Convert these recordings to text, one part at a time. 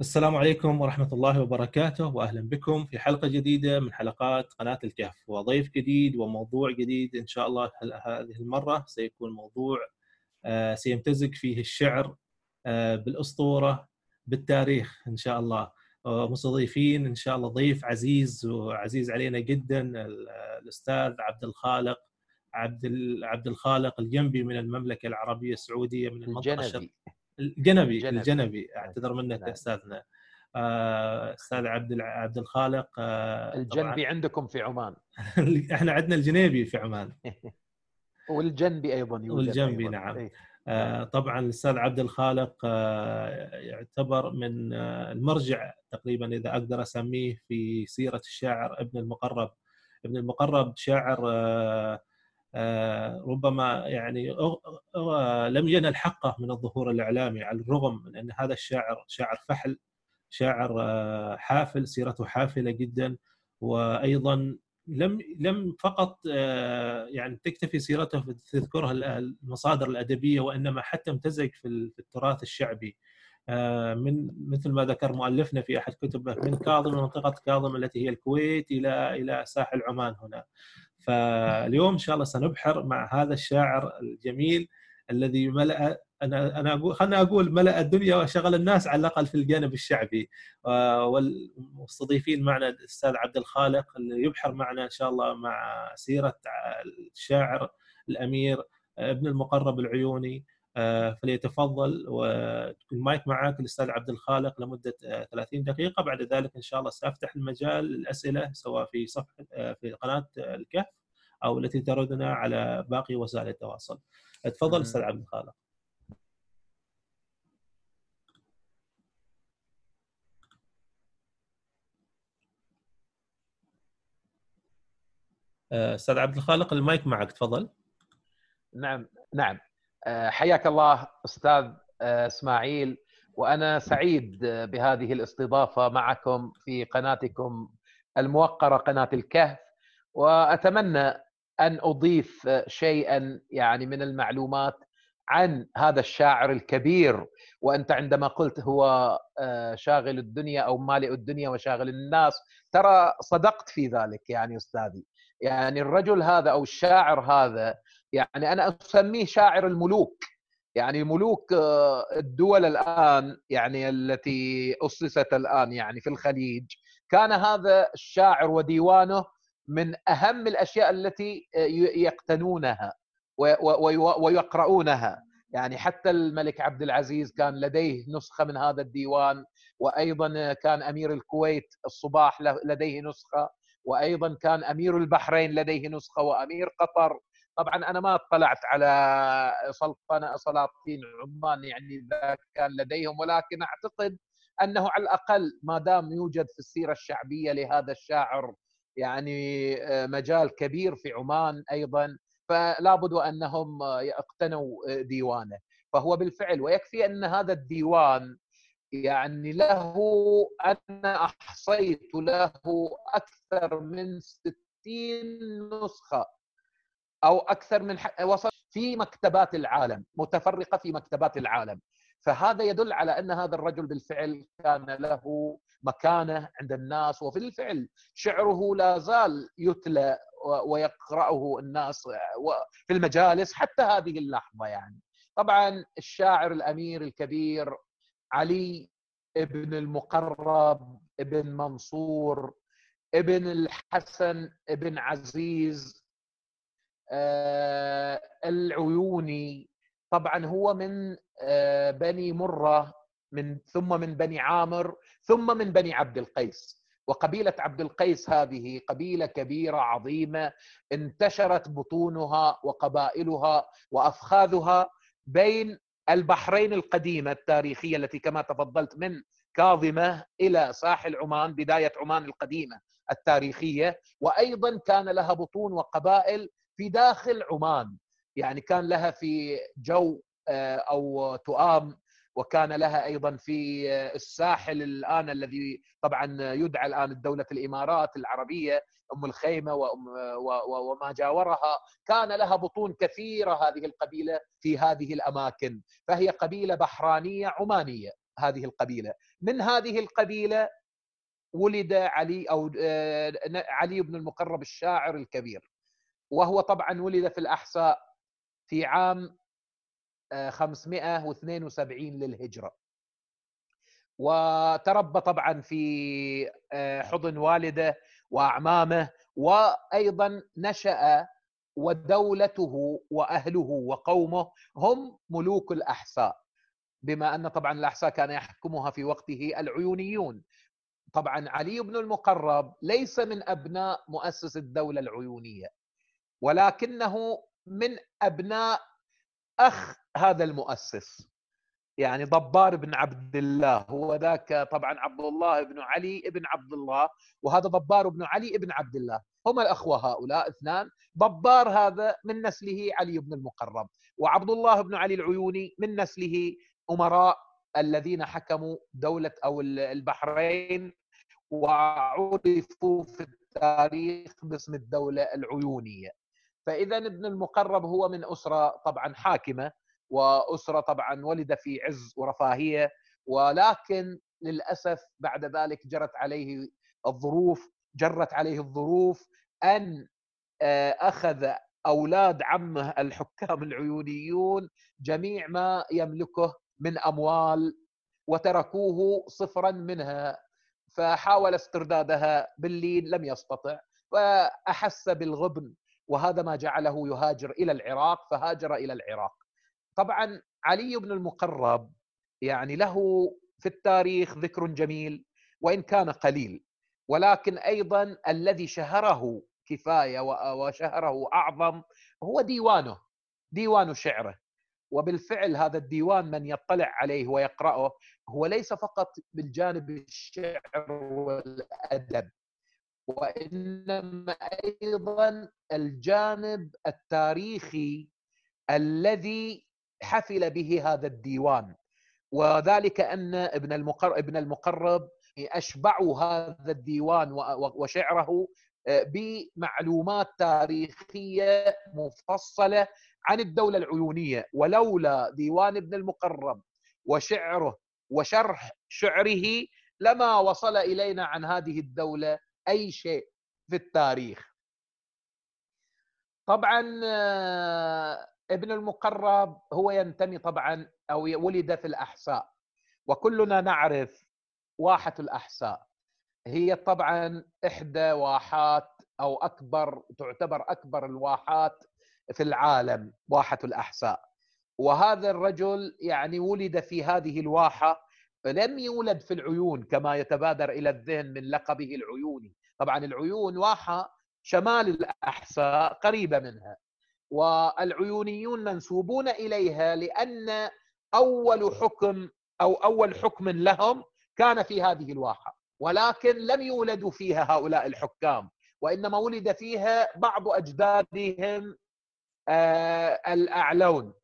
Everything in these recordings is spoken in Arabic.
السلام عليكم ورحمة الله وبركاته وأهلا بكم في حلقة جديدة من حلقات قناة الكهف. وضيف جديد وموضوع جديد إن شاء الله هذه المرة سيكون موضوع آه، سيمتزج فيه الشعر آه، بالأسطورة بالتاريخ إن شاء الله. مستضيفين إن شاء الله ضيف عزيز وعزيز علينا جدا الأستاذ عبد الخالق عبد عبد الخالق الجنبي من المملكة العربية السعودية من المنطقة الجنبي. الجنبي, الجنبي. أعتذر منك نعم. أستاذنا آه، أستاذ عبد عبد الخالق آه، الجنبي عندكم في عمان إحنا عندنا الجنيبي في عمان والجنبي أيضا يوجد والجنبي أيضاً. نعم أي. آه طبعا الأستاذ عبد الخالق يعتبر من المرجع تقريبا إذا أقدر أسميه في سيرة الشاعر ابن المقرب ابن المقرب شاعر ربما يعني لم ينل حقه من الظهور الإعلامي على الرغم من أن هذا الشاعر شاعر فحل شاعر آه، حافل سيرته حافلة جدا وأيضا لم لم فقط آه، يعني تكتفي سيرته تذكرها المصادر الأدبية وإنما حتى امتزج في التراث الشعبي. من مثل ما ذكر مؤلفنا في أحد كتبه من كاظم منطقه كاظم التي هي الكويت إلى إلى ساحل عمان هنا. فاليوم إن شاء الله سنبحر مع هذا الشاعر الجميل الذي ملأ أنا أنا أقول خليني أقول ملأ الدنيا وشغل الناس على الأقل في الجانب الشعبي. والمستضيفين معنا الأستاذ عبد الخالق اللي يبحر معنا إن شاء الله مع سيرة الشاعر الأمير ابن المقرب العيوني. فليتفضل وتكون مايك معك الأستاذ عبد الخالق لمدة 30 دقيقة بعد ذلك إن شاء الله سأفتح المجال للأسئلة سواء في صفحه في قناة الكهف أو التي تردنا على باقي وسائل التواصل. تفضل أستاذ عبد الخالق. أستاذ عبد الخالق المايك معك تفضل. نعم نعم آه، حياك الله أستاذ آه، إسماعيل. وأنا سعيد بهذه الاستضافة معكم في قناتكم الموقرة قناة الكهف. وأتمنى أن أضيف شيئا يعني من المعلومات عن هذا الشاعر الكبير. وأنت عندما قلت هو آه، شاغل الدنيا أو مالئ الدنيا وشاغل الناس ترى صدقت في ذلك يعني أستاذي. يعني الرجل هذا أو الشاعر هذا يعني أنا أسميه شاعر الملوك. يعني ملوك آه، الدول الآن يعني التي أسست الآن يعني في الخليج. كان هذا الشاعر وديوانه من أهم الأشياء التي آه، يقتنونها ويقرؤونها. يعني حتى الملك عبد العزيز كان لديه نسخة من هذا الديوان وأيضا كان أمير الكويت الصباح لديه نسخة وأيضا كان أمير البحرين لديه نسخة وأمير قطر طبعا أنا ما اطلعت على سلطنة سلاطين عمان يعني إذا كان لديهم ولكن أعتقد أنه على الأقل ما دام يوجد في السيرة الشعبية لهذا الشاعر يعني آه، مجال كبير في عمان أيضا فلا بد أنهم اقتنوا ديوانه. فهو بالفعل ويكفي أن هذا الديوان يعني له أنا أحصيت له أكثر من 60 نسخة. أو أكثر من وصل في مكتبات العالم متفرقة في مكتبات العالم. فهذا يدل على أن هذا الرجل بالفعل كان له مكانة عند الناس وفي الفعل شعره لا زال يتلى ويقرأه الناس في المجالس حتى هذه اللحظة يعني. طبعا الشاعر الأمير الكبير علي ابن المقرب ابن منصور ابن الحسن ابن عزيز العيوني طبعا هو من آه، بني مرة من ثم من بني عامر ثم من بني عبد القيس. وقبيلة عبد القيس هذه قبيلة كبيرة عظيمة انتشرت بطونها وقبائلها وأفخاذها بين البحرين القديمة التاريخية التي كما تفضلت من كاظمة إلى ساحل عمان بداية عمان القديمة التاريخية. وأيضا كان لها بطون وقبائل في داخل عمان. يعني كان لها في جو آه، أو تؤام وكان لها أيضا في الساحل الآن الذي طبعا يدعى الآن الدولة الإمارات العربية أم الخيمة وما جاورها. كان لها بطون كثيرة هذه القبيلة في هذه الأماكن. فهي قبيلة بحرانية عمانية هذه القبيلة. من هذه القبيلة ولد علي أو علي بن المقرب الشاعر الكبير. وهو طبعا ولد في الاحساء في عام 572 للهجرة. وتربى طبعا في حضن والده وأعمامه وأيضا نشأ ودولته وأهله وقومه هم ملوك الاحساء بما أن طبعا الاحساء كان يحكمها في وقته العيونيون. طبعا علي بن المقرب ليس من أبناء مؤسس الدولة العيونية. ولكنه من أبناء أخ هذا المؤسس. يعني ضبار بن عبد الله هو ذاك طبعا عبد الله بن علي بن عبد الله وهذا ضبار بن علي بن عبد الله. هما الأخوة هؤلاء اثنان ضبار هذا من نسله علي بن المقرب وعبد الله بن علي العيوني من نسله أمراء الذين حكموا دولة أو البحرين وعرفوا في التاريخ باسم الدولة العيونية. فإذا ابن المقرب هو من أسرة طبعا حاكمة وأسرة طبعا ولد في عز ورفاهية ولكن للأسف بعد ذلك جرت عليه الظروف جرت عليه الظروف أن آه، أخذ أولاد عمه الحكام العيونيون جميع ما يملكه من أموال وتركوه صفرا منها. فحاول استردادها باللين لم يستطع فاحس بالغبن وهذا ما جعله يهاجر إلى العراق فهاجر إلى العراق. طبعا علي بن المقرب يعني له في التاريخ ذكر جميل وإن كان قليل ولكن أيضا الذي شهره كفاية وشهره أعظم هو ديوانه ديوان شعره. وبالفعل هذا الديوان من يطلع عليه ويقرأه هو ليس فقط بالجانب الشعر والأدب وإنما أيضا الجانب التاريخي الذي حفل به هذا الديوان. وذلك أن ابن المقرب ابن المقرب اشبعوا هذا الديوان وشعره آه، بمعلومات تاريخية مفصلة عن الدولة العيونية. ولولا ديوان ابن المقرب وشعره وشرح شعره لما وصل إلينا عن هذه الدولة أي شيء في التاريخ. طبعا آه، ابن المقرب هو ينتمي طبعا أو ولد في الاحساء وكلنا نعرف واحة الاحساء هي طبعا إحدى واحات أو أكبر تعتبر أكبر الواحات في العالم واحة الاحساء وهذا الرجل يعني ولد في هذه الواحة لم يولد في العيون كما يتبادر إلى الذهن من لقبه العيوني. طبعا العيون واحة شمال الاحساء قريبة منها والعيونيون منسوبون إليها لأن أول حكم أو أول حكم لهم كان في هذه الواحة ولكن لم يولدوا فيها هؤلاء الحكام وإنما ولد فيها بعض أجدادهم آه، الأعلون.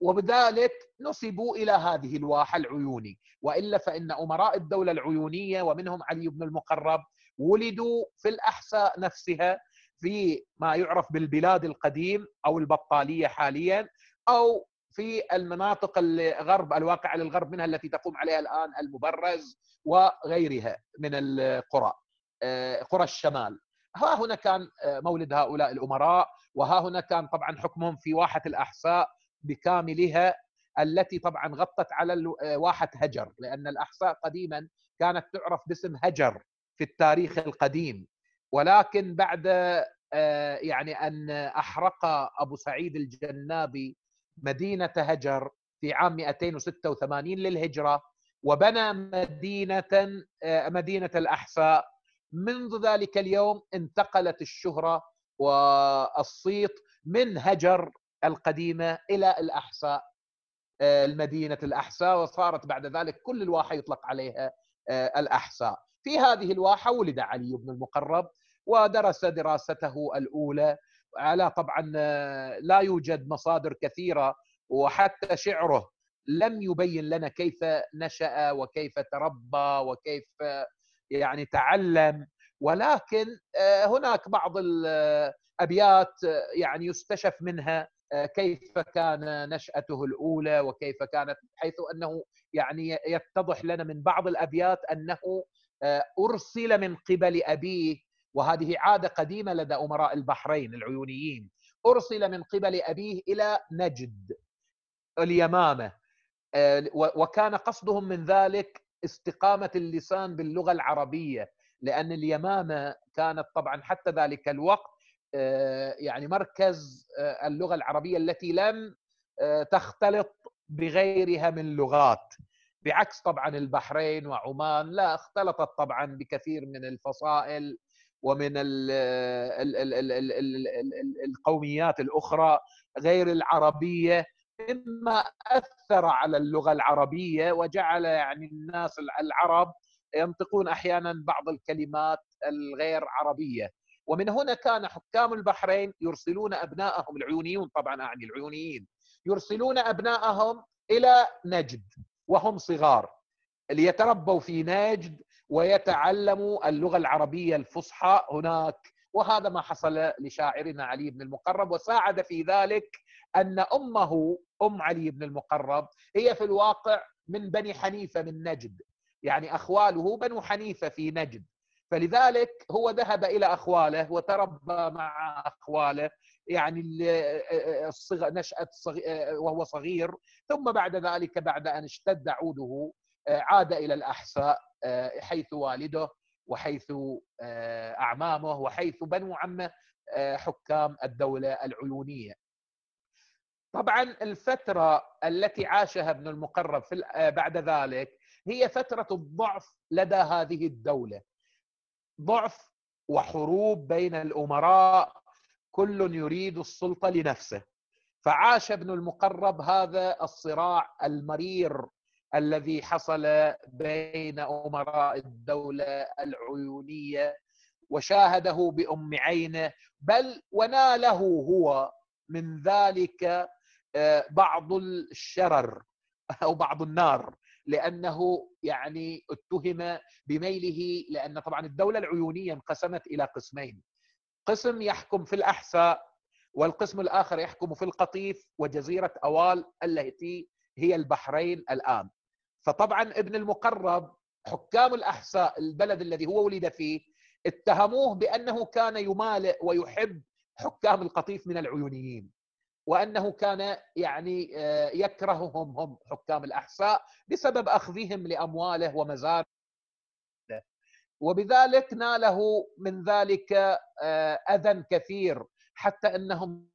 وبذلك نسبوا إلى هذه الواحة العيوني وإلا فإن أمراء الدولة العيونية ومنهم علي بن المقرب ولدوا في الأحساء نفسها في ما يعرف بالبلاد القديم أو البطالية حاليا أو في المناطق الغرب الواقعه للغرب منها التي تقوم عليها الآن المبرز وغيرها من القرى آه، قرى الشمال. ها هنا كان آه، مولد هؤلاء الأمراء وها هنا كان طبعا حكمهم في واحة الأحساء بكاملها التي طبعا غطت على آه، واحة هجر لأن الأحساء قديما كانت تعرف باسم هجر. في التاريخ القديم. ولكن بعد آه، يعني أن أحرق أبو سعيد الجنابي مدينة هجر في عام 286 للهجرة وبنى مدينة آه، مدينة الاحساء منذ ذلك اليوم انتقلت الشهرة والصيت من هجر القديمة إلى الاحساء آه، المدينة الاحساء وصارت بعد ذلك كل الواحه يطلق عليها الاحساء في هذه الواحة ولد علي بن المقرب ودرس دراسته الأولى. على طبعا لا يوجد مصادر كثيرة وحتى شعره لم يبين لنا كيف نشأ وكيف تربى وكيف يعني تعلم. ولكن هناك بعض الابيات يعني يستشف منها كيف كان نشأته الأولى وكيف كانت حيث أنه يعني يتضح لنا من بعض الأبيات أنه أرسل من قبل أبيه وهذه عادة قديمة لدى أمراء البحرين العيونيين. أرسل من قبل أبيه إلى نجد اليمامة وكان قصدهم من ذلك استقامة اللسان باللغة العربية لأن اليمامة كانت طبعا حتى ذلك الوقت آه، يعني مركز آه، اللغة العربية التي لم آه، تختلط بغيرها من لغات. بعكس طبعا البحرين وعمان لا اختلطت طبعا بكثير من الفصائل ومن القوميات الأخرى غير العربية. مما أثر على اللغة العربية وجعل يعني الناس العرب ينطقون أحيانا بعض الكلمات الغير عربية. ومن هنا كان حكام البحرين يرسلون ابنائهم العيونيون طبعا اعني العيونيين يرسلون ابنائهم إلى نجد. وهم صغار ليتربوا في نجد ويتعلموا اللغة العربية الفصحى هناك. وهذا ما حصل لشاعرنا علي بن المقرب وساعد في ذلك أن أمه أم علي بن المقرب هي في الواقع من بني حنيفة من نجد. يعني أخواله بنو حنيفة في نجد. فلذلك هو ذهب إلى أخواله وتربى مع أخواله. يعني الصغ... نشأة صغ... وهو صغير. ثم بعد ذلك بعد أن اشتد عوده عاد إلى الأحساء حيث والده وحيث أعمامه وحيث بنو عمه حكام الدولة العيونية. طبعا الفترة التي عاشها ابن المقرب في بعد ذلك هي فترة الضعف لدى هذه الدولة. ضعف وحروب بين الأمراء كل يريد السلطة لنفسه. فعاش ابن المقرب هذا الصراع المرير الذي حصل بين أمراء الدولة العيونية وشاهده بأم عينه بل وناله هو من ذلك آه، بعض الشرر أو بعض النار لأنه يعني اتهم بميله لأن طبعا الدولة العيونية انقسمت إلى قسمين. قسم يحكم في الأحساء والقسم الآخر يحكم في القطيف وجزيرة أوال التي هي البحرين الآن. فطبعا ابن المقرب حكام الأحساء البلد الذي هو ولد فيه اتهموه بأنه كان يمالئ ويحب حكام القطيف من العيونيين وأنه كان يعني آه، يكرههم هم حكام الأحساء بسبب أخذهم لأمواله ومزارعه. وبذلك ناله من ذلك آه، أذى كثير حتى إنهم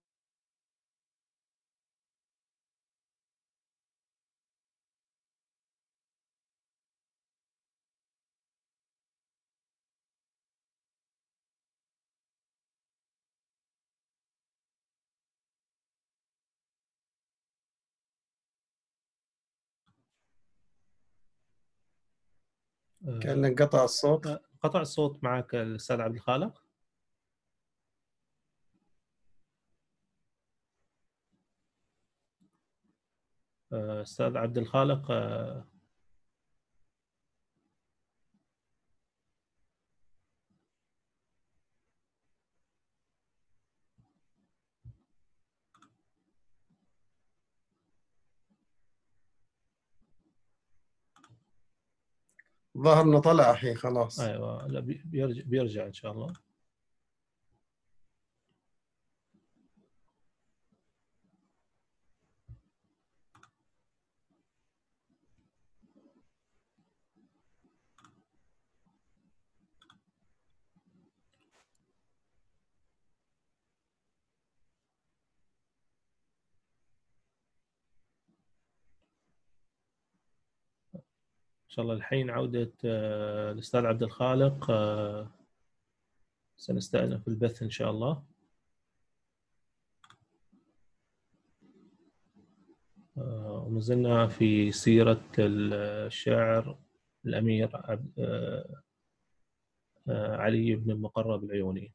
كان انقطع الصوت. آه، قطع الصوت معك الأستاذ عبد الخالق. آه، أستاذ عبد الخالق ظهر انه طلع الحين خلاص. أيوه لا بيرجع بيرجع إن شاء الله. شاء الله الحين عودة آه، الأستاذ عبد الخالق آه، سنستأنف البث إن شاء الله. آه، ومازلنا في سيرة الشاعر الأمير علي بن المقرب العيوني.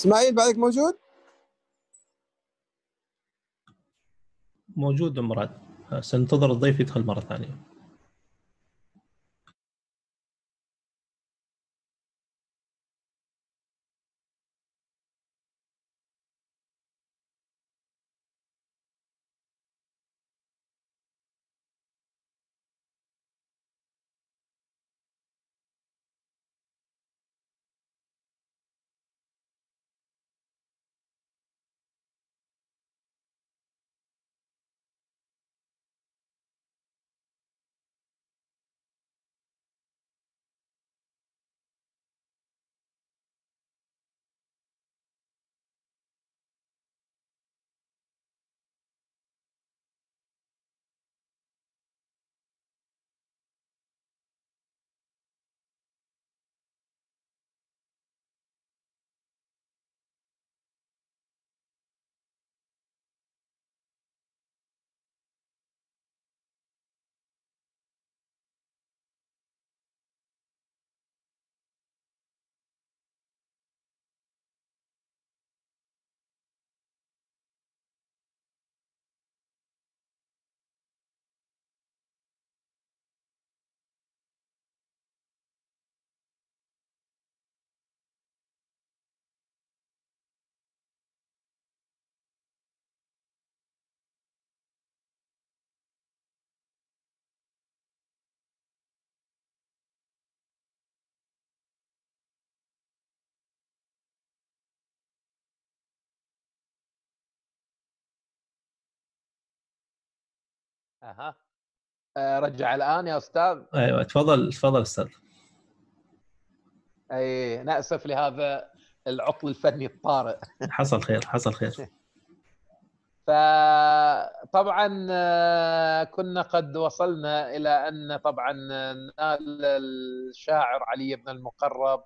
إسماعيل بعدك موجود؟ موجود مراد سننتظر الضيف يدخل مرة ثانية أها. آه، رجع الآن يا أستاذ. أيوه تفضل تفضل أستاذ. أي ناسف لهذا العطل الفني الطارئ. حصل خير حصل خير. فطبعا آه، كنا قد وصلنا إلى أن طبعا نال الشاعر علي بن المقرب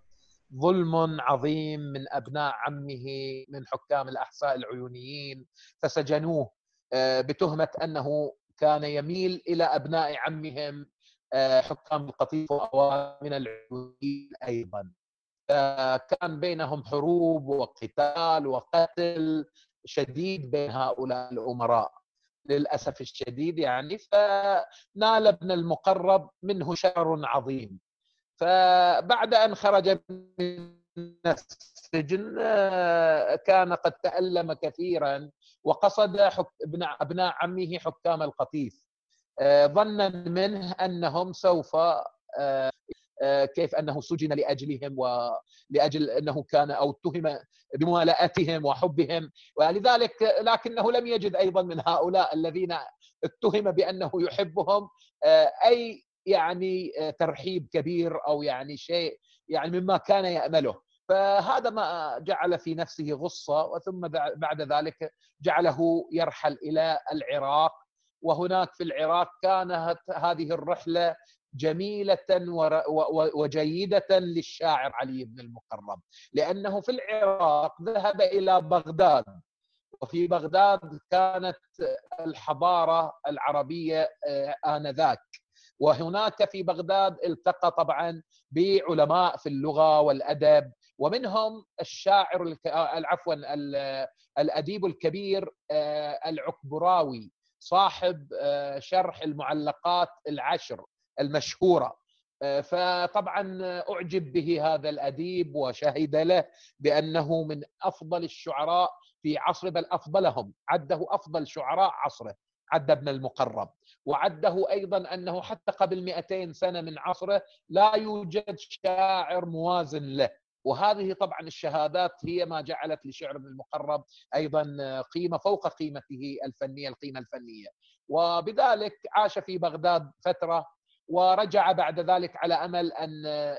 ظلم عظيم من أبناء عمه من حكام الاحساء العيونيين فسجنوه آه، بتهمة أنه كان يميل إلى أبناء عمهم آه، حكام القطيف من العيونيين أيضا. كان بينهم حروب وقتال وقتل شديد بين هؤلاء الأمراء. للأسف الشديد يعني فنال ابن المقرب منه شر عظيم. فبعد أن خرج من السجن آه، كان قد تألم كثيرا وقصد ابناء ابناء عمه حكام القطيف. آه، ظنا منه أنهم سوف آه، كيف أنه سجن لأجلهم ولاجل أنه كان أو اتهم بموالاتهم وحبهم ولذلك لكنه لم يجد أيضا من هؤلاء الذين اتهم بأنه يحبهم أي يعني ترحيب كبير أو يعني شيء يعني مما كان يأمله. فهذا ما جعل في نفسه غصة وثم بعد ذلك جعله يرحل إلى العراق. وهناك في العراق كانت هذه الرحلة جميلة وجيدة للشاعر علي بن المقرب. لأنه في العراق ذهب إلى بغداد. وفي بغداد كانت الحضارة العربية آه، آنذاك. وهناك في بغداد التقى طبعا بعلماء في اللغة والأدب ومنهم الشاعر آه، عفوا الأديب الكبير آه، العكبراوي صاحب آه، شرح المعلقات العشر المشهورة. فطبعا أعجب به هذا الأديب وشهد له بأنه من أفضل الشعراء في عصره بل أفضلهم عده أفضل شعراء عصره عد ابن المقرب. وعده أيضا أنه حتى قبل 200 سنة من عصره لا يوجد شاعر موازن له. وهذه طبعا الشهادات هي ما جعلت لشعر ابن المقرب أيضا قيمة فوق قيمته الفنية القيمة الفنية. وبذلك عاش في بغداد فترة ورجع بعد ذلك على أمل أن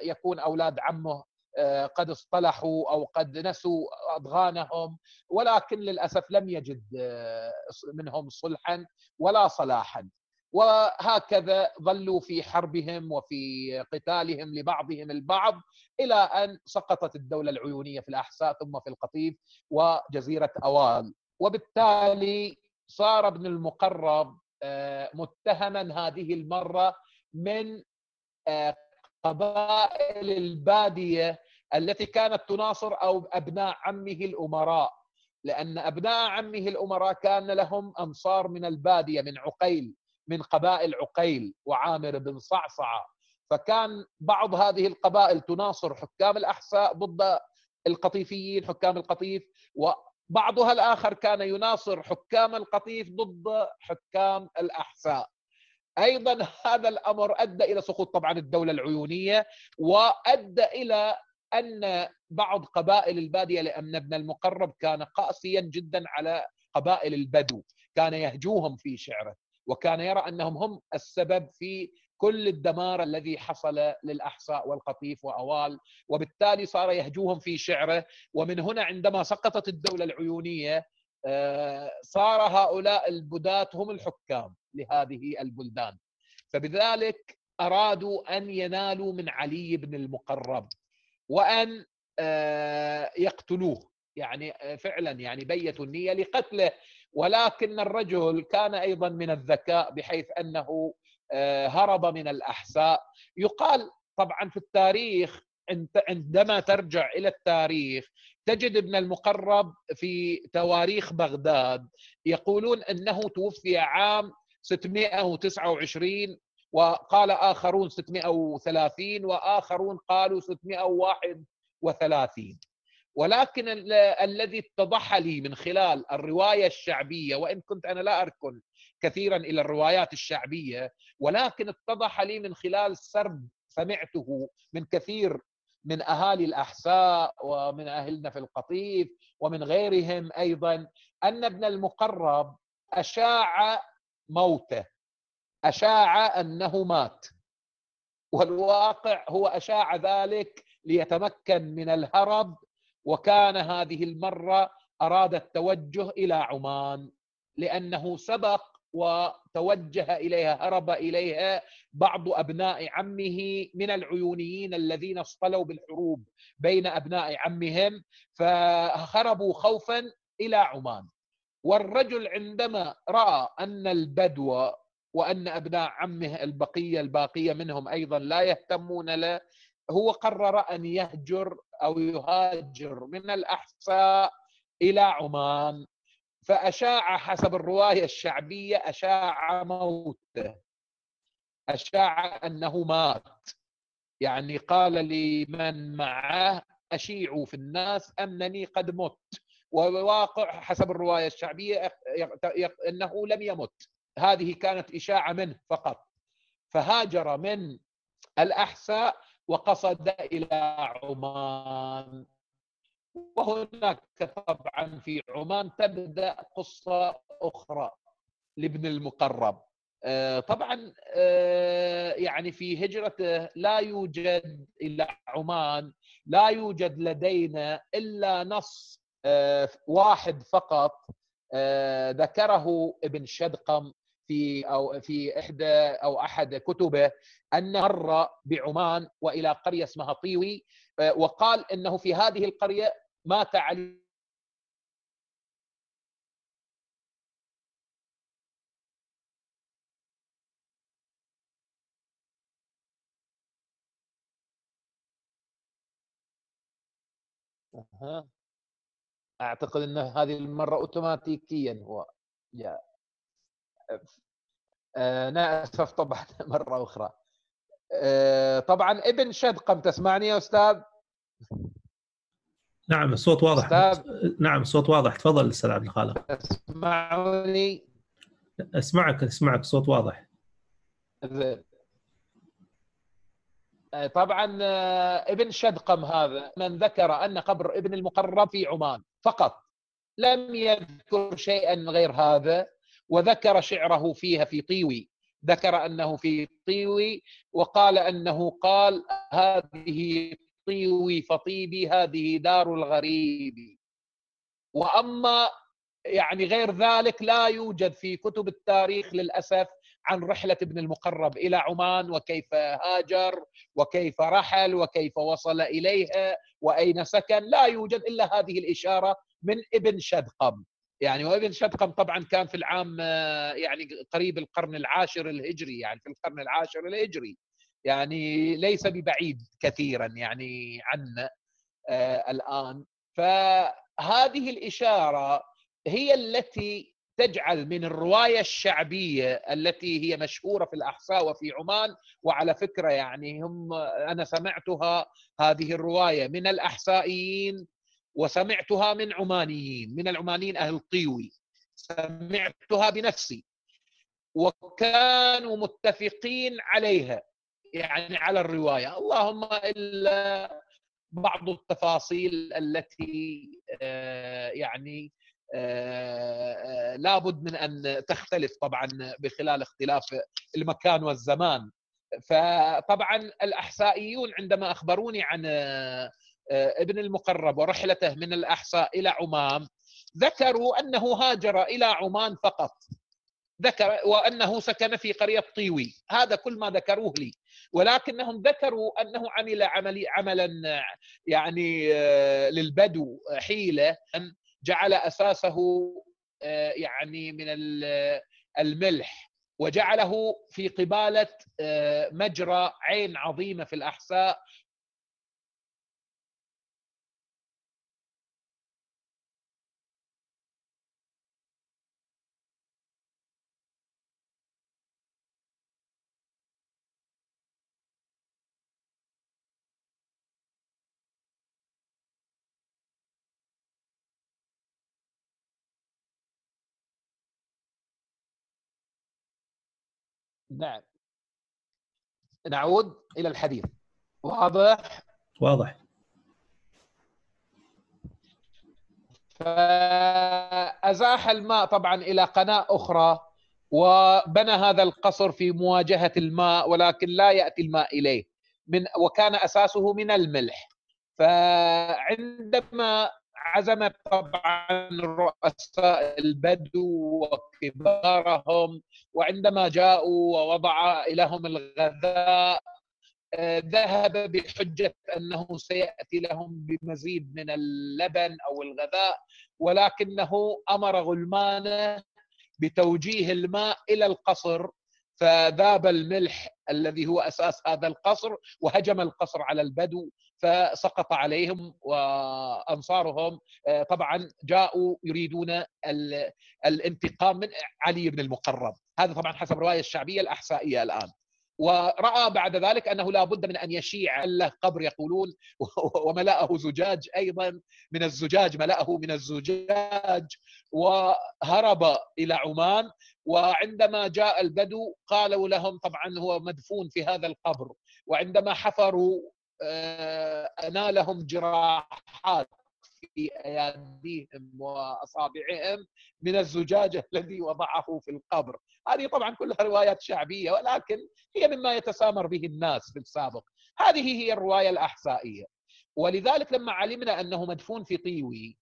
يكون أولاد عمه آه، قد اصطلحوا أو قد نسوا أضغانهم ولكن للأسف لم يجد آه، منهم صلحا ولا صلاحا. وهكذا ظلوا في حربهم وفي قتالهم لبعضهم البعض إلى أن سقطت الدولة العيونية في الأحساء ثم في القطيف وجزيرة اوال وبالتالي صار ابن المقرب آه، متهما هذه المرة من قبائل البادية التي كانت تناصر أو أبناء عمه الأمراء لأن أبناء عمه الأمراء كان لهم أنصار من البادية من عقيل. من قبائل عقيل وعامر بن صعصعة. فكان بعض هذه القبائل تناصر حكام الأحساء ضد القطيفيين حكام القطيف وبعضها الآخر كان يناصر حكام القطيف ضد حكام الأحساء. أيضا هذا الأمر أدى إلى سقوط طبعا الدولة العيونية وأدى إلى أن بعض قبائل البادية لأن ابن المقرب كان قاسيا جدا على قبائل البدو كان يهجوهم في شعره. وكان يرى أنهم هم السبب في كل الدمار الذي حصل للأحصاء والقطيف وأوال وبالتالي صار يهجوهم في شعره. ومن هنا عندما سقطت الدولة العيونية آه، صار هؤلاء البداة هم الحكام لهذه البلدان. فبذلك أرادوا أن ينالوا من علي بن المقرب وأن آه، يقتلوه. يعني آه، فعلا يعني بيتوا النية لقتله. ولكن الرجل كان أيضا من الذكاء بحيث أنه آه، هرب من الأحساء. يقال طبعا في التاريخ عندما ترجع إلى التاريخ تجد ابن المقرب في تواريخ بغداد يقولون أنه توفي عام 629 وقال آخرون 630 وآخرون قالوا 631 ولكن الذي اتضح لي من خلال الرواية الشعبية وإن كنت أنا لا أركن كثيرا إلى الروايات الشعبية ولكن اتضح لي من خلال سرد سمعته من كثير من أهالي الأحساء ومن أهلنا في القطيف ومن غيرهم أيضا أن ابن المقرب أشاع موته أشاع أنه مات. والواقع هو أشاع ذلك ليتمكن من الهرب وكان هذه المرة أراد التوجه إلى عمان لأنه سبق وتوجه إليها هرب إليها بعض أبناء عمه من العيونيين الذين اصطلوا بالحروب بين أبناء عمهم فهربوا خوفا إلى عمان. والرجل عندما رأى أن البدو وأن أبناء عمه البقية الباقية منهم أيضا لا يهتمون له هو قرر أن يهجر أو يهاجر من الأحساء إلى عمان فأشاع حسب الرواية الشعبية أشاع موته أشاع أنه مات. يعني قال لمن معه أشيعوا في الناس أنني قد مت. وواقع حسب الرواية الشعبية أنه لم يمت. هذه كانت إشاعة منه فقط. فهاجر من الأحساء وقصد إلى عمان. وهناك طبعا في عمان تبدأ قصة أخرى لابن المقرب. آه، طبعا آه، يعني في هجرته لا يوجد إلى عمان لا يوجد لدينا إلا نص آه، واحد فقط ذكره ابن شدقم في أو في إحدى أو أحد كتبه أن مر بعمان وإلى قرية اسمها طيوي آه، وقال إنه في هذه القرية مات علي أعتقد إن هذه المرة اوتوماتيكيا هو. جاء أنا أسف طبعا مرة أخرى. آه، طبعا ابن شدقم تسمعني يا أستاذ؟ نعم الصوت واضح. أستاذ. نعم الصوت واضح. تفضل أستاذ عبد الخالق. تسمعوني اسمعك اسمعك صوت واضح. زين. آه، طبعا ابن شدقم هذا من ذكر أن قبر ابن المقرب في عمان فقط. لم يذكر شيئا غير هذا. وذكر شعره فيها في طيوي ذكر أنه في طيوي وقال أنه قال هذه طيوي فطيبي هذه دار الغريب. وأما يعني غير ذلك لا يوجد في كتب التاريخ للأسف عن رحلة ابن المقرب إلى عمان وكيف هاجر وكيف رحل وكيف وصل إليها وأين سكن لا يوجد إلا هذه الإشارة من ابن شدقم يعني وابن شدقم طبعا كان في العام آه، يعني قريب القرن العاشر الهجري يعني في القرن العاشر الهجري. يعني ليس ببعيد كثيرا يعني عنا الآن. فهذه الإشارة هي التي تجعل من الرواية الشعبية التي هي مشهورة في الاحساء وفي عمان وعلى فكرة يعني هم أنا سمعتها هذه الرواية من الاحسائيين وسمعتها من عمانيين من العمانيين أهل طيوي سمعتها بنفسي. وكانوا متفقين عليها يعني على الرواية. اللهم إلا بعض التفاصيل التي آه، يعني آه، آه، لابد من أن تختلف طبعا بخلال اختلاف المكان والزمان. فطبعا الاحسائيون عندما أخبروني عن ابن المقرب ورحلته من الاحساء إلى عمان ذكروا أنه هاجر إلى عمان فقط. ذكر وأنه سكن في قرية طيوي. هذا كل ما ذكروه لي. ولكنهم ذكروا أنه عمل عملي عملا يعني للبدو حيلة جعل أساسه آه، يعني من الملح وجعله في قبالة آه، مجرى عين عظيمة في الاحساء نعم. نعود إلى الحديث. واضح؟ واضح. فأزاح الماء طبعا إلى قناة أخرى وبنى هذا القصر في مواجهة الماء ولكن لا يأتي الماء إليه. من وكان أساسه من الملح. فعندما عزمت طبعا رؤساء البدو وكبارهم وعندما جاءوا ووضع لهم الغذاء آه، ذهب بحجة أنه سيأتي لهم بمزيد من اللبن أو الغذاء ولكنه أمر غلمانه بتوجيه الماء إلى القصر فذاب الملح الذي هو أساس هذا القصر وهجم القصر على البدو فسقط عليهم وأنصارهم آه، طبعا جاءوا يريدون الانتقام من علي بن المقرب. هذا طبعا حسب الروايه الشعبية الاحسائيه الآن. ورأى بعد ذلك أنه لا بد من أن يشيع له قبر يقولون وملأه زجاج أيضا من الزجاج ملأه من الزجاج وهرب إلى عمان. وعندما جاء البدو قالوا لهم طبعا هو مدفون في هذا القبر وعندما حفروا أنالهم جراحات في أياديهم وأصابعهم من الزجاج الذي وضعه في القبر، هذه طبعا كلها روايات شعبية ولكن هي مما يتسامر به الناس في السابق، هذه هي الرواية الاحسائيه. ولذلك لما علمنا أنه مدفون في طيوي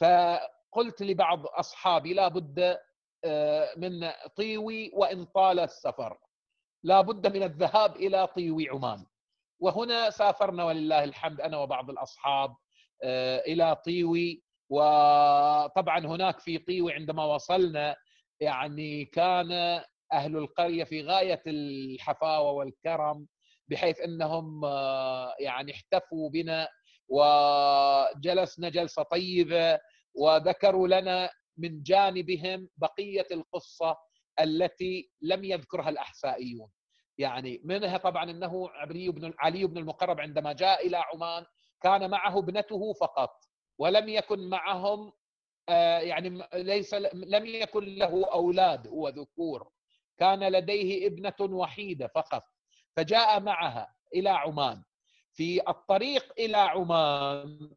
فقلت لبعض أصحابي لا بد آه، من طيوي وإن طال السفر. لا بد من الذهاب إلى طيوي عمان. وهنا سافرنا ولله الحمد أنا وبعض الأصحاب آه، إلى طيوي وطبعا هناك في طيوي عندما وصلنا يعني كان أهل القرية في غاية الحفاوة والكرم بحيث أنهم آه، يعني احتفوا بنا وجلسنا جلسة طيبة وذكروا لنا من جانبهم بقية القصة التي لم يذكرها الاحسائيون يعني منها طبعا إنه علي بن علي بن المقرب عندما جاء إلى عمان كان معه ابنته فقط ولم يكن معهم آه، يعني ليس لم يكن له أولاد هو ذكور. كان لديه ابنة وحيدة فقط فجاء معها إلى عمان. في الطريق إلى عمان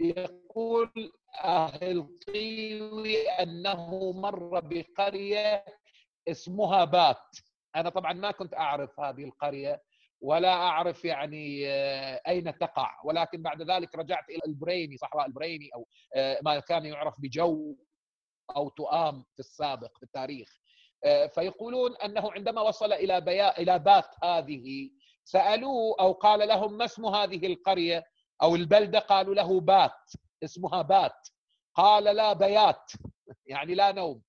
يقول أهل طيوي أنه مر بقرية اسمها بات. أنا طبعا ما كنت أعرف هذه القرية ولا أعرف يعني آه، أين تقع. ولكن بعد ذلك رجعت إلى البريني صحراء البريني أو آه، ما كان يعرف بجو أو تؤام في السابق في التاريخ. آه، فيقولون أنه عندما وصل إلى بيا إلى بات هذه سألوه أو قال لهم ما اسم هذه القرية؟ أو البلدة قالوا له بات اسمها بات. قال لا بيات. يعني لا نوم.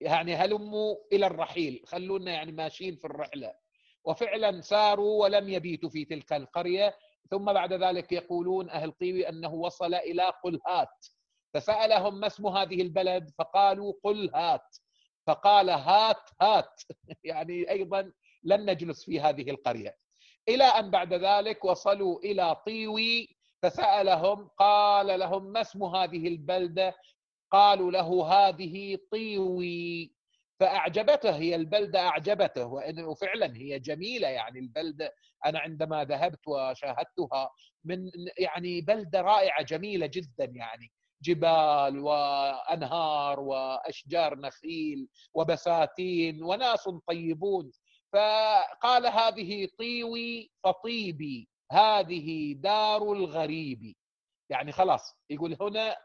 يعني هلموا إلى الرحيل خلونا يعني ماشيين في الرحلة. وفعلا ساروا ولم يبيتوا في تلك القرية. ثم بعد ذلك يقولون أهل طيوي أنه وصل إلى قلهات. فسألهم ما اسم هذه البلد؟ فقالوا قل هات فقال هات هات. يعني أيضا لن نجلس في هذه القرية. إلى أن بعد ذلك وصلوا إلى طيوي فسألهم قال لهم ما اسم هذه البلدة؟ قالوا له هذه طيوي فأعجبته هي البلدة أعجبته وإنه فعلا هي جميلة يعني البلدة. أنا عندما ذهبت وشاهدتها من يعني بلدة رائعة جميلة جدا يعني جبال وأنهار وأشجار نخيل وبساتين وناس طيبون. فقال هذه طيوي فطيبي هذه دار الغريب. يعني خلاص يقول هنا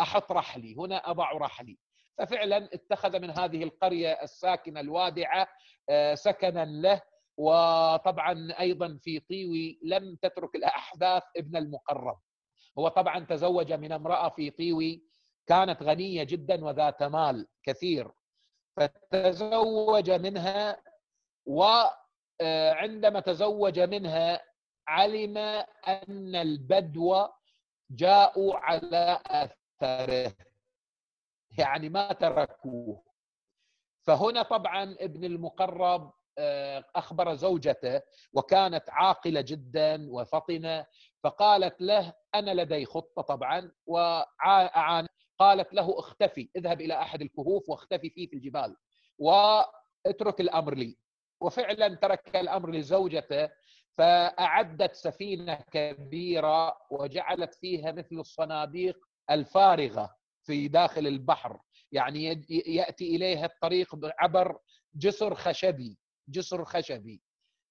أحط رحلي هنا أضع رحلي. ففعلا اتخذ من هذه القرية الساكنة الوادعة آه، سكنا له وطبعا أيضا في طيوي لم تترك الأحداث ابن المقرب. هو طبعا تزوج من امرأة في طيوي كانت غنية جدا وذات مال كثير. فتزوج منها وعندما تزوج منها علم أن البدو جاءوا على اثره يعني ما تركوه. فهنا طبعا ابن المقرب آه، أخبر زوجته وكانت عاقلة جدا وفطنة فقالت له أنا لدي خطة طبعا وعان قالت له اختفي اذهب إلى أحد الكهوف واختفي فيه في الجبال واترك الأمر لي. وفعلا ترك الأمر لزوجته فأعدت سفينة كبيرة وجعلت فيها مثل الصناديق الفارغة في داخل البحر. يعني يأتي إليها الطريق عبر جسر خشبي جسر خشبي.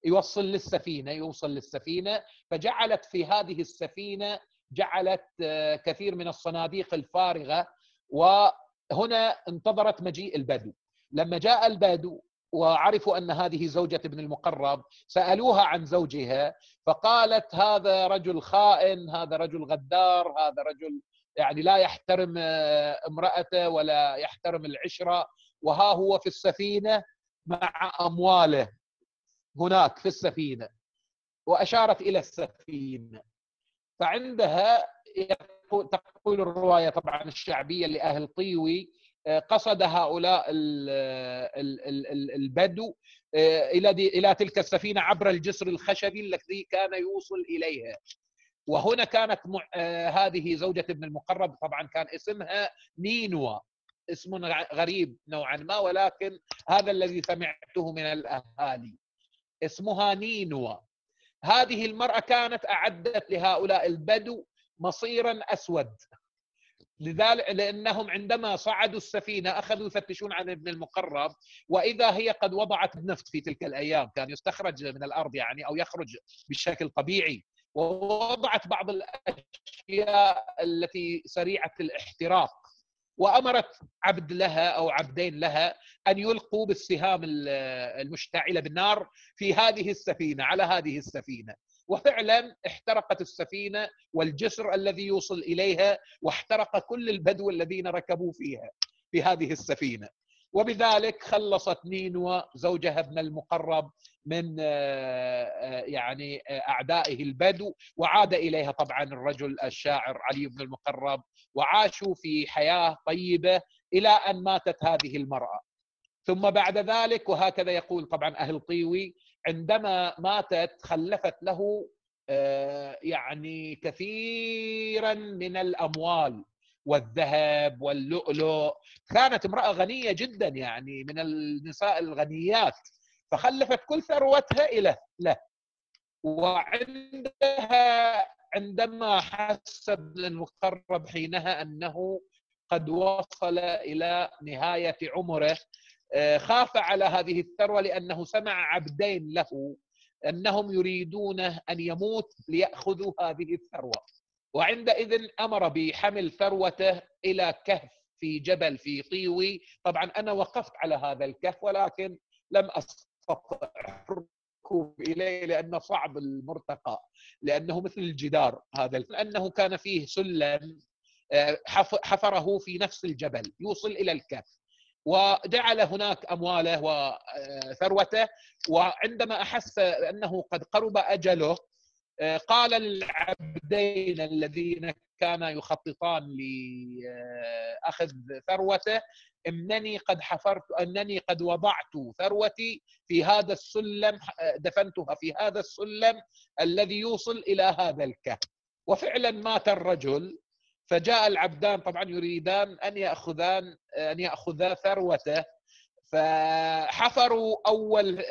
يوصل للسفينة يوصل للسفينة. فجعلت في هذه السفينة جعلت آه، كثير من الصناديق الفارغة. وهنا انتظرت مجيء البدو. لما جاء البدو وعرفوا أن هذه زوجة ابن المقرب سألوها عن زوجها فقالت هذا رجل خائن هذا رجل غدار هذا رجل يعني لا يحترم آه، امرأته ولا يحترم العشرة وها هو في السفينة مع أمواله هناك في السفينة وأشارت إلى السفينة. فعندها تقول الرواية طبعا الشعبية لأهل طيوي آه، قصد هؤلاء البدو آه، إلى تلك السفينة عبر الجسر الخشبي الذي كان يوصل إليها. وهنا كانت آه، هذه زوجة ابن المقرب طبعا كان اسمها نينوى اسم غريب نوعا ما ولكن هذا الذي سمعته من الأهالي. اسمها نينوى. هذه المرأة كانت أعدت لهؤلاء البدو مصيرا أسود. لذلك لأنهم عندما صعدوا السفينة أخذوا يفتشون عن ابن المقرب وإذا هي قد وضعت النفط في تلك الأيام كان يستخرج من الأرض يعني أو يخرج بشكل طبيعي. ووضعت بعض الأشياء التي سريعة الاحتراق وأمرت عبد لها أو عبدين لها أن يلقوا بالسهام المشتعلة بالنار في هذه السفينة على هذه السفينة. وفعلا احترقت السفينة والجسر الذي يوصل إليها واحترق كل البدو الذين ركبوا فيها في هذه السفينة. وبذلك خلصت نينوى زوجها ابن المقرب من آه، آه، يعني آه، أعدائه البدو وعاد إليها طبعا الرجل الشاعر علي بن المقرب وعاشوا في حياة طيبة إلى أن ماتت هذه المرأة. ثم بعد ذلك وهكذا يقول طبعا أهل طيوي عندما ماتت خلفت له يعني كثيرا من الأموال. والذهب واللؤلؤ. كانت امرأة غنية جدا يعني من النساء الغنيات فخلفت كل ثروتها إلى له. وعندها عندما حس ابن المقرب حينها أنه قد وصل إلى نهاية عمره آه، خاف على هذه الثروة لأنه سمع عبدين له أنهم يريدونه أن يموت ليأخذوا هذه الثروة. وعندئذ أمر بحمل ثروته إلى كهف في جبل في طيوي. طبعا أنا وقفت على هذا الكهف ولكن لم أستطع الركوب إليه لأنه صعب المرتقى لأنه مثل الجدار هذا لأنه كان فيه سلم آه، حفره في نفس الجبل يوصل إلى الكهف وجعل هناك أمواله وثروته وعندما أحس أنه قد قرب أجله قال العبدين الذين كانا يخططان لاخذ ثروته إنني قد حفرت إنني قد وضعت ثروتي في هذا السلم دفنتها في هذا السلم الذي يوصل إلى هذا الكهف. وفعلا مات الرجل فجاء العبدان طبعا يريدان أن يأخذان أن يأخذا ثروته. فحفروا أول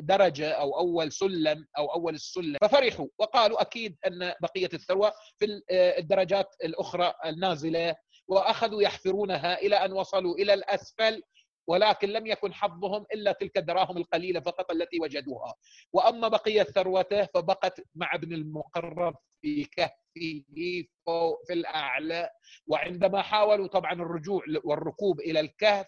درجة أو أول سلم أو أول السلم ففرحوا وقالوا أكيد أن بقية الثروة في الدرجات الأخرى النازلة وأخذوا يحفرونها إلى أن وصلوا إلى الأسفل ولكن لم يكن حظهم إلا تلك الدراهم القليلة فقط التي وجدوها. وأما بقية ثروته فبقت مع ابن المقرب في كهفه في الأعلى. وعندما حاولوا طبعا الرجوع والركوب إلى الكهف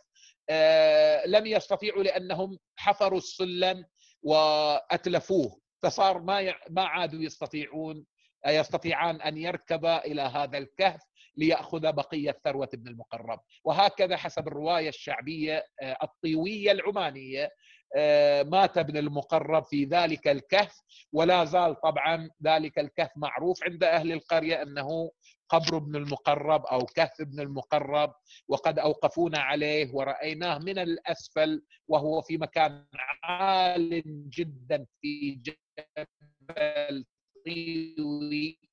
آه، لم يستطيعوا لأنهم حفروا السلم وأتلفوه. فصار ما ما عادوا يستطيعون يستطيعان أن يركبا إلى هذا الكهف. ليأخذ بقية ثروة ابن المقرب. وهكذا حسب الرواية الشعبية آه، الطيوية العمانية آه، مات ابن المقرب في ذلك الكهف ولا زال طبعا ذلك الكهف معروف عند أهل القرية أنه قبر ابن المقرب أو كهف ابن المقرب وقد أوقفونا عليه ورأيناه من الأسفل وهو في مكان عال جدا في جبل طيوي.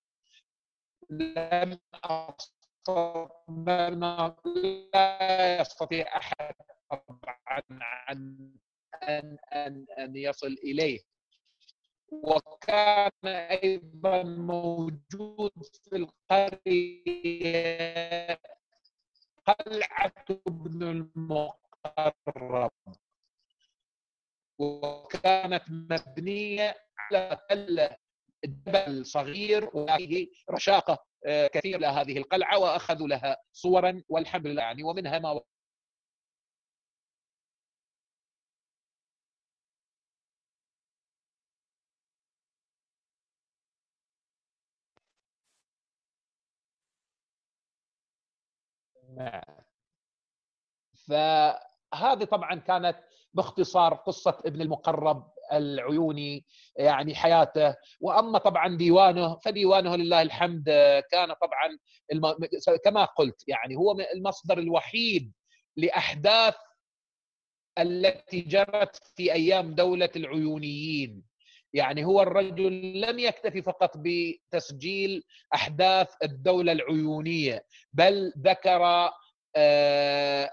لم لا يستطيع أحد طبعا عن ان ان أن يصل إليه. وكان أيضا موجود في القرية قلعة ابن المقرب. وكانت مبنية على تله جبل صغير وفيه رشاقة آه، كثير لهذه القلعة وأخذوا لها صورا والحمد لله يعني ومنها ما فهذه طبعا كانت باختصار قصة ابن المقرب العيوني يعني حياته. وأما طبعا ديوانه فديوانه لله الحمد كان طبعا كما قلت يعني هو المصدر الوحيد لأحداث التي جرت في أيام دولة العيونيين. يعني هو الرجل لم يكتفي فقط بتسجيل أحداث الدولة العيونية بل ذكر آه،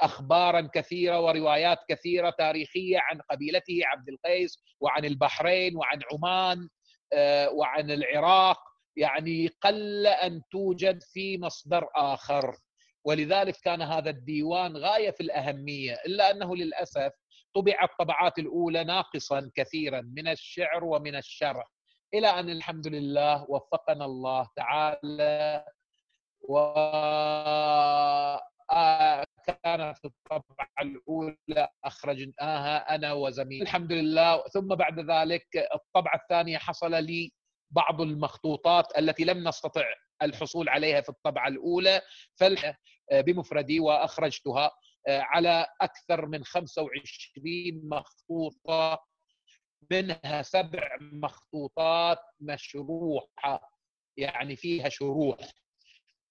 أخبارا كثيرة وروايات كثيرة تاريخية عن قبيلته عبد القيس وعن البحرين وعن عمان آه، وعن العراق. يعني قل أن توجد في مصدر آخر. ولذلك كان هذا الديوان غاية في الأهمية إلا أنه للأسف طبع الطبعات الأولى ناقصا كثيرا من الشعر ومن الشرح. إلى أن الحمد لله وفقنا الله تعالى و آه، كانت الطبعة الأولى أخرجناها أنا وزميلي الحمد لله. ثم بعد ذلك الطبعة الثانية حصل لي بعض المخطوطات التي لم نستطع الحصول عليها في الطبعة الأولى بمفردي وأخرجتها آه، على أكثر من 25 مخطوطة منها سبع مخطوطات مشروحة يعني فيها شروح.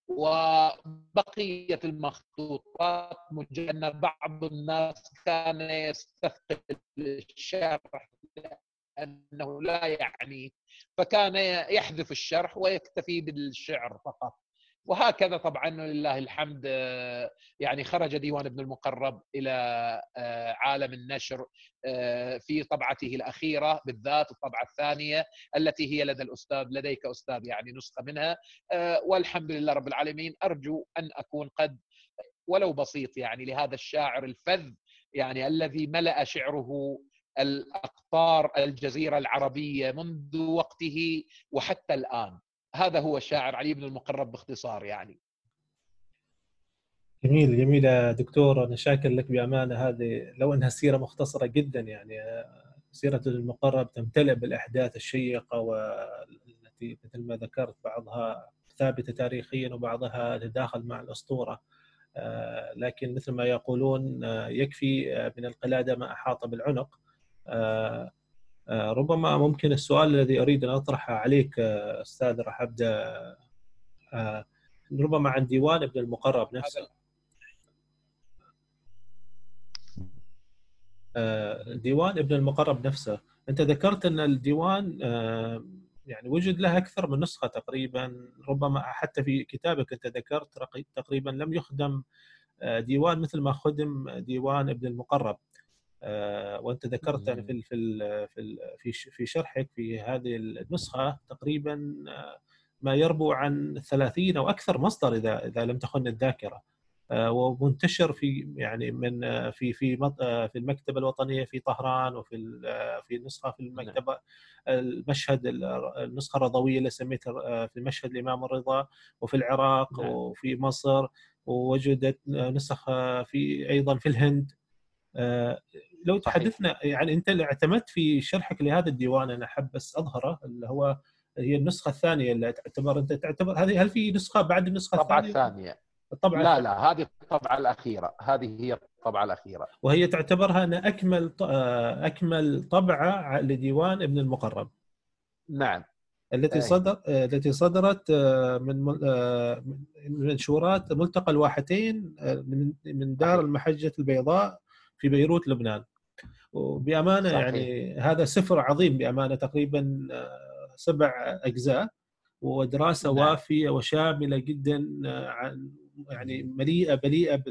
وبقية المخطوطات مجنة بعض الناس كان يستثقل الشرح لأنه لا يعني فكان يحذف الشرح ويكتفي بالشعر فقط. وهكذا طبعا لله الحمد آه، يعني خرج ديوان ابن المقرب إلى آه، عالم النشر آه، في طبعته الأخيرة بالذات الطبعة الثانية التي هي لدى الأستاذ لديك أستاذ يعني نسخة منها والحمد لله رب العالمين أرجو أن أكون قد ولو بسيط يعني لهذا الشاعر الفذ يعني الذي ملأ شعره الأقطار الجزيرة العربية منذ وقته وحتى الآن. هذا هو الشاعر علي بن المقرب باختصار يعني. جميل جميل يا دكتور. أنا شاكر لك بأمانة. هذه لو إنها سيرة مختصرة جدا يعني سيرة المقرب تمتلئ بالأحداث الشيقة والتي مثل ما ذكرت بعضها ثابتة تاريخيا وبعضها تداخل مع الأسطورة. لكن مثل ما يقولون يكفي من القلادة ما أحاط بالعنق. ربما ممكن السؤال الذي أريد أن أطرحه عليك أستاذ راح ابدا ربما عن ديوان ابن المقرب نفسه. ديوان ابن المقرب نفسه. أنت ذكرت أن الديوان يعني وجد له أكثر من نسخة تقريبا. ربما حتى في كتابك أنت ذكرت تقريبا لم يخدم آه، ديوان مثل ما خدم ديوان ابن المقرب. آه، وأنت ذكرت يعني في في في في شرحك في هذه النسخة تقريبا آه، ما يربو عن 30 أو أكثر مصدر إذا إذا لم تخن الذاكرة آه، ومنتشر في يعني من آه، في في آه، في المكتبة الوطنية في طهران وفي في نسخة في نعم. المكتبة المشهد النسخة الرضوية اللي سميتها في مشهد الإمام الرضا وفي العراق نعم. وفي مصر ووجدت نسخ في أيضا في الهند لو تحدثنا يعني أنت اللي اعتمدت في شرحك لهذا الديوان أنا أحب بس أظهره اللي هو هي النسخة الثانية اللي تعتبر أنت تعتبر هذه هل في نسخة بعد النسخة الثانية؟ الطبعه الثانية الطبعة لا لا هذه الطبعة الأخيرة هذه هي الطبعة الأخيرة. وهي تعتبرها أن أكمل آه، أكمل طبعة لديوان ابن المقرب. نعم. التي صدر آه، التي صدرت آه، من منشورات ملتقى الواحتين من من دار المحجة البيضاء في بيروت لبنان. وبأمانة صحيح. يعني هذا سفر عظيم بأمانة تقريبا سبع أجزاء ودراسة نعم. وافية وشاملة جدا عن يعني مليئة مليئة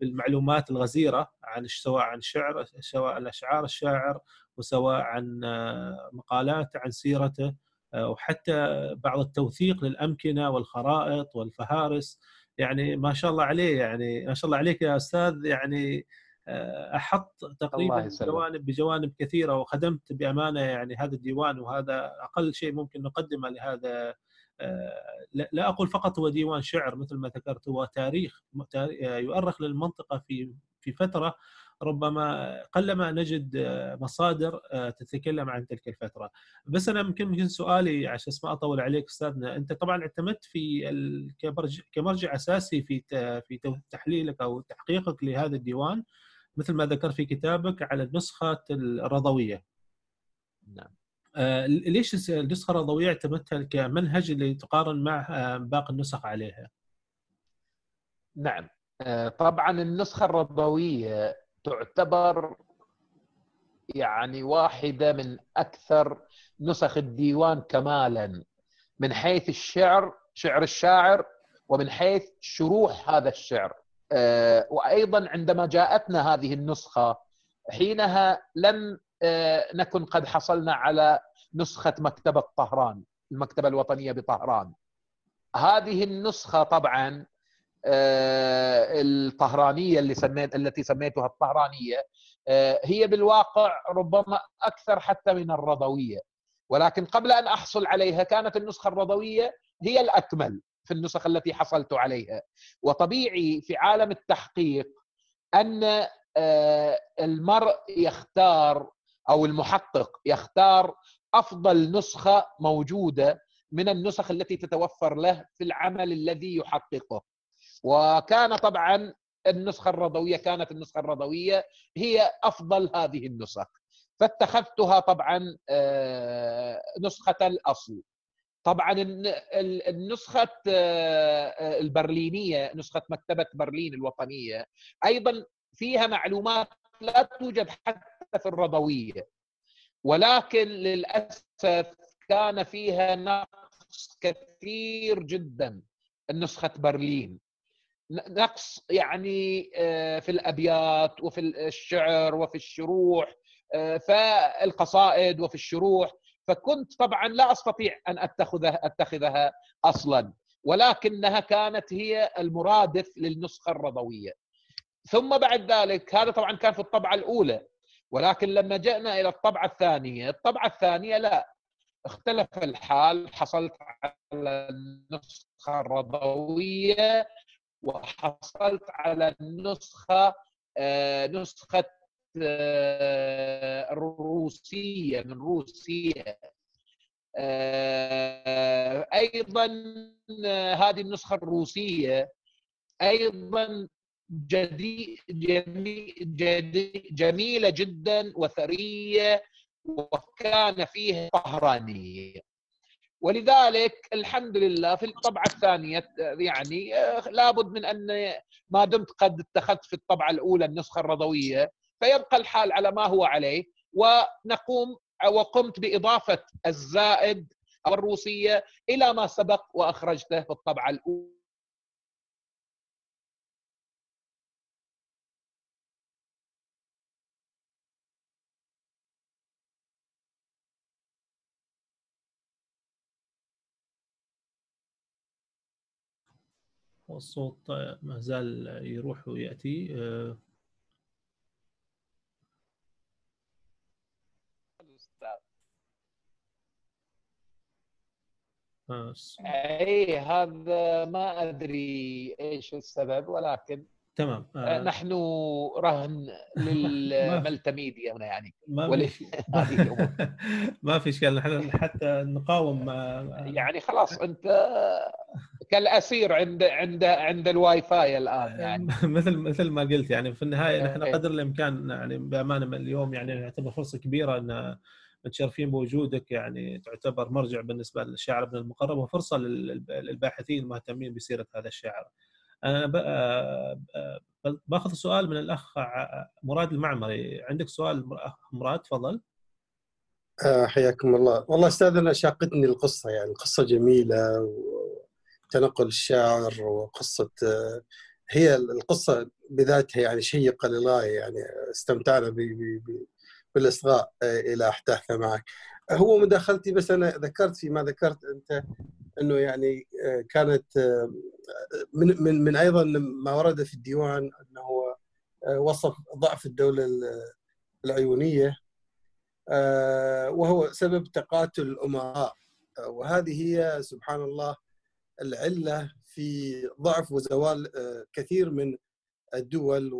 بالمعلومات الغزيرة عن سواء عن شعر سواء عن أشعار الشاعر وسواء عن آه، مقالات عن سيرته آه، وحتى بعض التوثيق للأمكنة والخرائط والفهارس يعني ما شاء الله عليه يعني ما شاء الله عليك يا أستاذ يعني آه، أحط تقريبا جوانب بجوانب كثيرة وخدمت بأمانة يعني هذا الديوان وهذا أقل شيء ممكن نقدمه لهذا آه، لا أقول فقط هو ديوان شعر مثل ما ذكرت هو تاريخ يؤرخ للمنطقة في في فترة ربما قلما نجد آه، مصادر آه، تتكلم عن تلك الفترة. بس أنا يمكن يمكن سؤالي عشان ما أطول عليك أستاذنا أنت طبعا اعتمدت في كمرجع أساسي في في تحليلك أو تحقيقك لهذا الديوان مثل ما ذكرت في كتابك على النسخة الرضوية. نعم. آه، ليش النسخة الرضوية اعتمدتها كمنهج اللي تقارن مع آه، باقي النسخ عليها؟ نعم. آه، طبعا النسخة الرضوية تعتبر يعني واحدة من أكثر نسخ الديوان كمالا من حيث الشعر شعر الشاعر ومن حيث شروح هذا الشعر. وأيضا عندما جاءتنا هذه النسخة حينها لم آه، نكن قد حصلنا على نسخة مكتبة طهران المكتبة الوطنية بطهران. هذه النسخة طبعا آه، الطهرانية اللي سميت التي سميتها الطهرانية آه، هي بالواقع ربما أكثر حتى من الرضوية. ولكن قبل أن أحصل عليها كانت النسخة الرضوية هي الأكمل. في النسخ التي حصلت عليها. وطبيعي في عالم التحقيق أن المرء يختار أو المحقق يختار أفضل نسخة موجودة من النسخ التي تتوفر له في العمل الذي يحققه. وكان طبعا النسخة الرضوية كانت النسخة الرضوية هي أفضل هذه النسخ. فاتخذتها طبعا آه، نسخة الأصل. طبعا النسخة آه، البرلينية نسخة مكتبة برلين الوطنية أيضا فيها معلومات لا توجد حتى في الرضوية. ولكن للأسف كان فيها نقص كثير جدا نسخه برلين. نقص يعني آه، في الأبيات وفي الشعر وفي الشروح آه، فالقصائد وفي الشروح فكنت طبعا لا أستطيع أن اتخذها أتخذها أصلا ولكنها كانت هي المرادف للنسخة الرضوية. ثم بعد ذلك هذا طبعا كان في الطبعة الأولى ولكن لما جئنا إلى الطبعة الثانية الطبعة الثانية لا اختلف الحال حصلت على النسخة الرضوية وحصلت على النسخة آه، نسخة آه، روسيه من روسيا. آه، أيضا هذه النسخة الروسية أيضا جدي جمي جدي جميلة جدا وثرية وكان فيه طهرانية. ولذلك الحمد لله في الطبعة الثانية يعني لابد من أن ما دمت قد اتخذت في الطبعة الأولى النسخة الرضوية. فيبقى الحال على ما هو عليه. ونقوم وقمت بإضافة الزائد أو الروسية إلى ما سبق وأخرجته في الطبعة الأولى. الصوت ما زال يروح ويأتي. إي هذا ما أدري إيش السبب ولكن تمام آه. نحن رهن للملتي ميديا هنا يعني. ما في ما في اشكال نحن حتى نقاوم يعني خلاص أنت كالأسير عند عند عند الواي فاي الآن يعني. مثل مثل ما قلت يعني في النهاية نحن قدر الإمكان يعني بأمانة اليوم يعني يعتبر فرصة كبيرة إن متشرفين بوجودك يعني تعتبر مرجع بالنسبة للشاعر ابن المقرب وفرصة للباحثين المهتمين بسيرة هذا الشاعر. أنا باخذ سؤال من الأخ مراد المعمري، عندك سؤال مراد تفضل. حياكم الله، والله أستاذ أنا شاقتني القصة يعني قصة جميلة وتنقل الشاعر وقصة هي القصة بذاتها يعني شيقة للغايه يعني استمتعنا بالإصغاء إلى احداثها معك. هو مداخلتي بس أنا ذكرت فيما ذكرت أنت إنه يعني كانت من من من أيضا ما ورد في الديوان إنه هو وصف ضعف الدولة العيونية وهو سبب تقاتل الأمراء وهذه هي سبحان الله العلة في ضعف وزوال كثير من الدول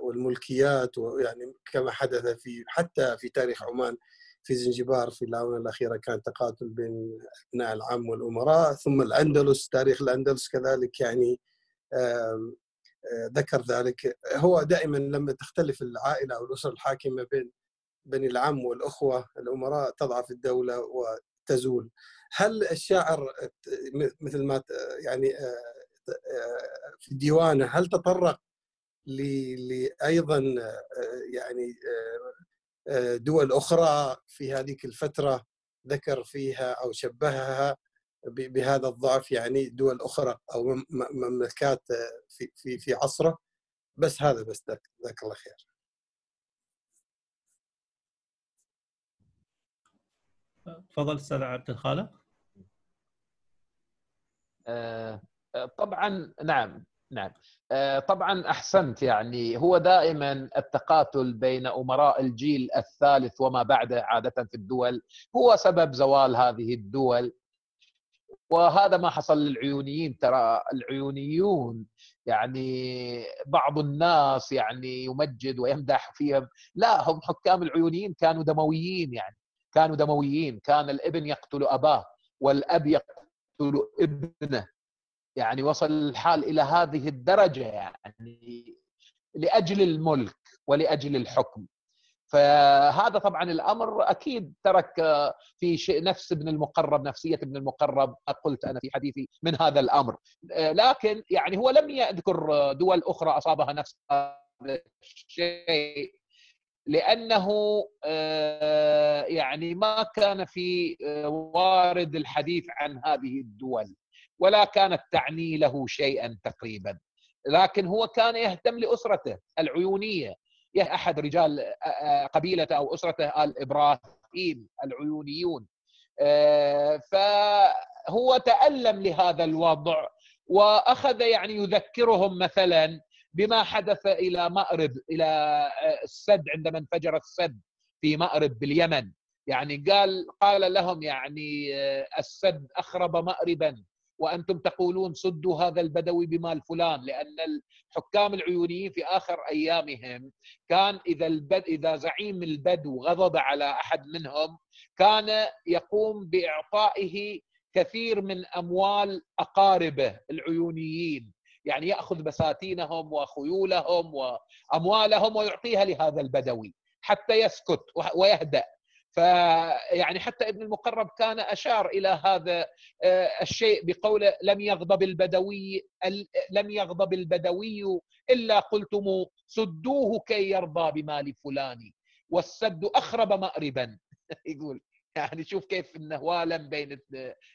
والملكيات ويعني كما حدث في حتى في تاريخ عمان في زنجبار في الآونة الأخيرة كان تقاتل بين أبناء العم والأمراء ثم الأندلس تاريخ الأندلس كذلك يعني ذكر ذلك. هو دائما لما تختلف العائلة أو الأسرة الحاكمة بين بين العم والأخوة الأمراء تضعف الدولة وتزول. هل الشاعر مثل ما يعني في ديوانه هل تطرق لايضا يعني دول أخرى في هذيك الفترة ذكر فيها أو شبهها بهذا الضعف يعني دول أخرى أو مملكات في في في عصره بس هذا بس جزاك الله خير. تفضل أستاذ عبد الخالق. طبعا نعم نعم. طبعا أحسنت يعني. هو دائما التقاتل بين أمراء الجيل الثالث وما بعده عادة في الدول هو سبب زوال هذه الدول. وهذا ما حصل للعيونيين. ترى العيونيون يعني بعض الناس يعني يمجد ويمدح فيهم. لا هم حكام العيونيين كانوا دمويين يعني. كانوا دمويين. كان الابن يقتل أباه والأب يقتل ابنه. يعني وصل الحال إلى هذه الدرجة يعني لأجل الملك ولأجل الحكم. فهذا طبعا الأمر أكيد ترك في شيء نفس ابن المقرب نفسية ابن المقرب قلت أنا في حديثي من هذا الأمر. لكن يعني هو لم يذكر دول أخرى أصابها نفس هذا الشيء لأنه يعني ما كان في وارد الحديث عن هذه الدول. ولا كانت تعني له شيئا تقريبا. لكن هو كان يهتم لأسرته العيونية. أحد رجال قبيلته أو أسرته ال إبراهيم العيونيون فهو تألم لهذا الوضع وأخذ يعني يذكرهم مثلا بما حدث إلى مأرب إلى السد عندما انفجر السد في مأرب باليمن. يعني قال قال لهم يعني السد أخرب مأربا. وأنتم تقولون سدوا هذا البدوي بمال فلان لأن الحكام العيونيين في آخر أيامهم كان إذا البد إذا زعيم البدو غضب على أحد منهم كان يقوم بإعطائه كثير من أموال أقاربه العيونيين. يعني يأخذ بساتينهم وخيولهم وأموالهم ويعطيها لهذا البدوي حتى يسكت ويهدأ. فيعني حتى ابن المقرب كان أشار إلى هذا آه، الشيء بقوله لم يغضب البدوي لم يغضب البدوي إلا قلتم سدوه كي يرضى بمال فلان والسد أخرب مأربا. يقول يعني شوف كيف إنه والم بين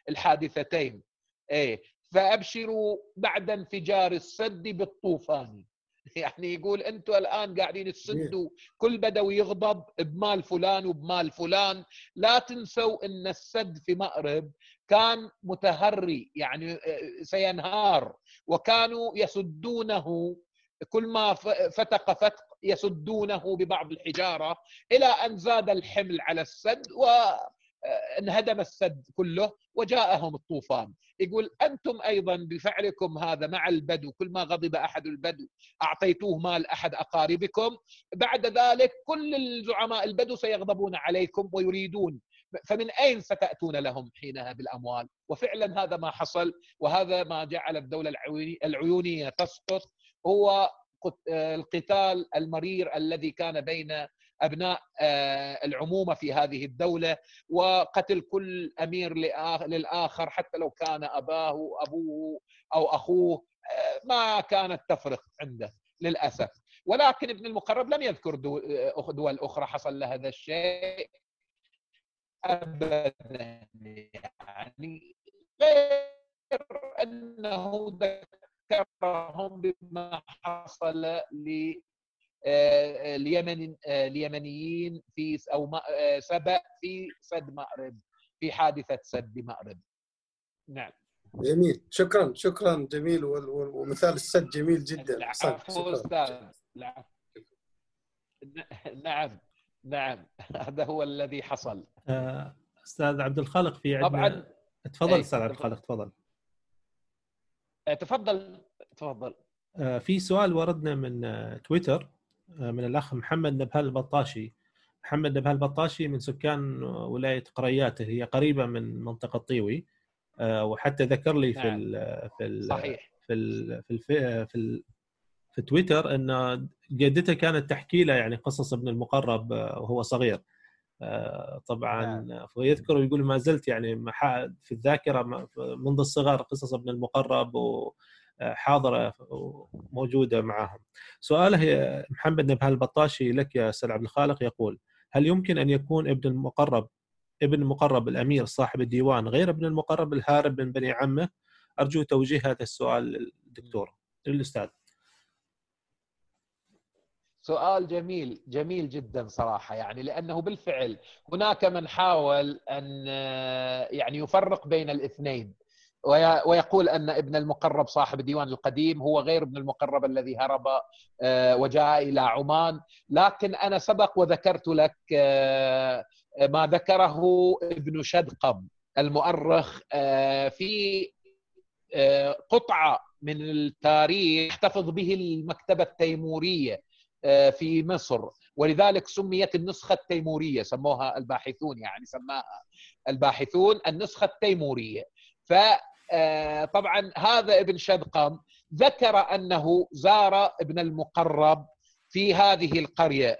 الحادثتين. إيه فأبشروا بعد انفجار السد بالطوفان. يعني يقول أنتم الان قاعدين تسدوا كل بدوي يغضب بمال فلان وبمال فلان. لا تنسوا إن السد في مأرب كان متهري يعني آه، سينهار وكانوا يسدونه كل ما فتق فتق يسدونه ببعض الحجارة إلى أن زاد الحمل على السد و انهدم السد كله وجاءهم الطوفان. يقول أنتم أيضا بفعلكم هذا مع البدو كل ما غضب أحد البدو أعطيتوه مال أحد أقاربكم. بعد ذلك كل الزعماء البدو سيغضبون عليكم ويريدون. فمن أين ستأتون لهم حينها بالأموال؟ وفعلا هذا ما حصل وهذا ما جعل الدولة العيونية تسقط. هو القتال المرير الذي كان بين أبناء آه، العمومة في هذه الدولة وقتل كل أمير للآخر حتى لو كان أباه أبوه أو أخوه آه، ما كانت تفرق عنده للأسف. ولكن ابن المقرب لم يذكر آه، دول أخرى حصل لها هذا الشيء ابدا يعني غير أنه ذكرهم بما حصل آه، اليمن آه، اليمنيين في أو آه، سبأ في سد مأرب في حادثة سد مأرب. نعم. جميل. شكرا شكرا جميل ومثال السد جميل جدا. العفو أستاذ. نعم نعم. هذا هو الذي حصل. أستاذ عبد الخالق في عندنا طبعا. تفضل أستاذ عبد الخالق تفضل. تفضل تفضل. في سؤال وردنا من تويتر. من الأخ محمد نبهال البطاشي محمد نبهال البطاشي من سكان ولاية قريات هي قريبة من منطقة طيوي آه، وحتى ذكر لي في نعم. ال في ال صحيح في ال في ال في, ال في تويتر إن جدته كانت تحكي له يعني قصص ابن المقرب آه، وهو صغير آه، طبعا نعم. ويذكر ويقول ما زلت يعني في الذاكرة منذ الصغر قصص ابن المقرب و حاضرة وموجودة معهم. سؤاله محمد نبهان البطاشي لك يا أستاذ عبد الخالق يقول: هل يمكن أن يكون ابن المقرب ابن المقرب الأمير صاحب الديوان غير ابن المقرب الهارب من بني عمه؟ أرجو توجيه هذا السؤال للدكتور للأستاذ. سؤال جميل جميل جدا صراحة يعني لأنه بالفعل هناك من حاول أن يعني يفرق بين الاثنين ويقول أن ابن المقرب صاحب الديوان القديم هو غير ابن المقرب الذي هرب آه، وجاء إلى عمان. لكن أنا سبق وذكرت لك آه، ما ذكره ابن شدقم المؤرخ آه، في قطعة من التاريخ احتفظ به المكتبة التيمورية في مصر. ولذلك سميت النسخة التيمورية سموها الباحثون يعني سماها الباحثون النسخة التيمورية. ف طبعا هذا ابن شدقم ذكر أنه زار ابن المقرب في هذه القرية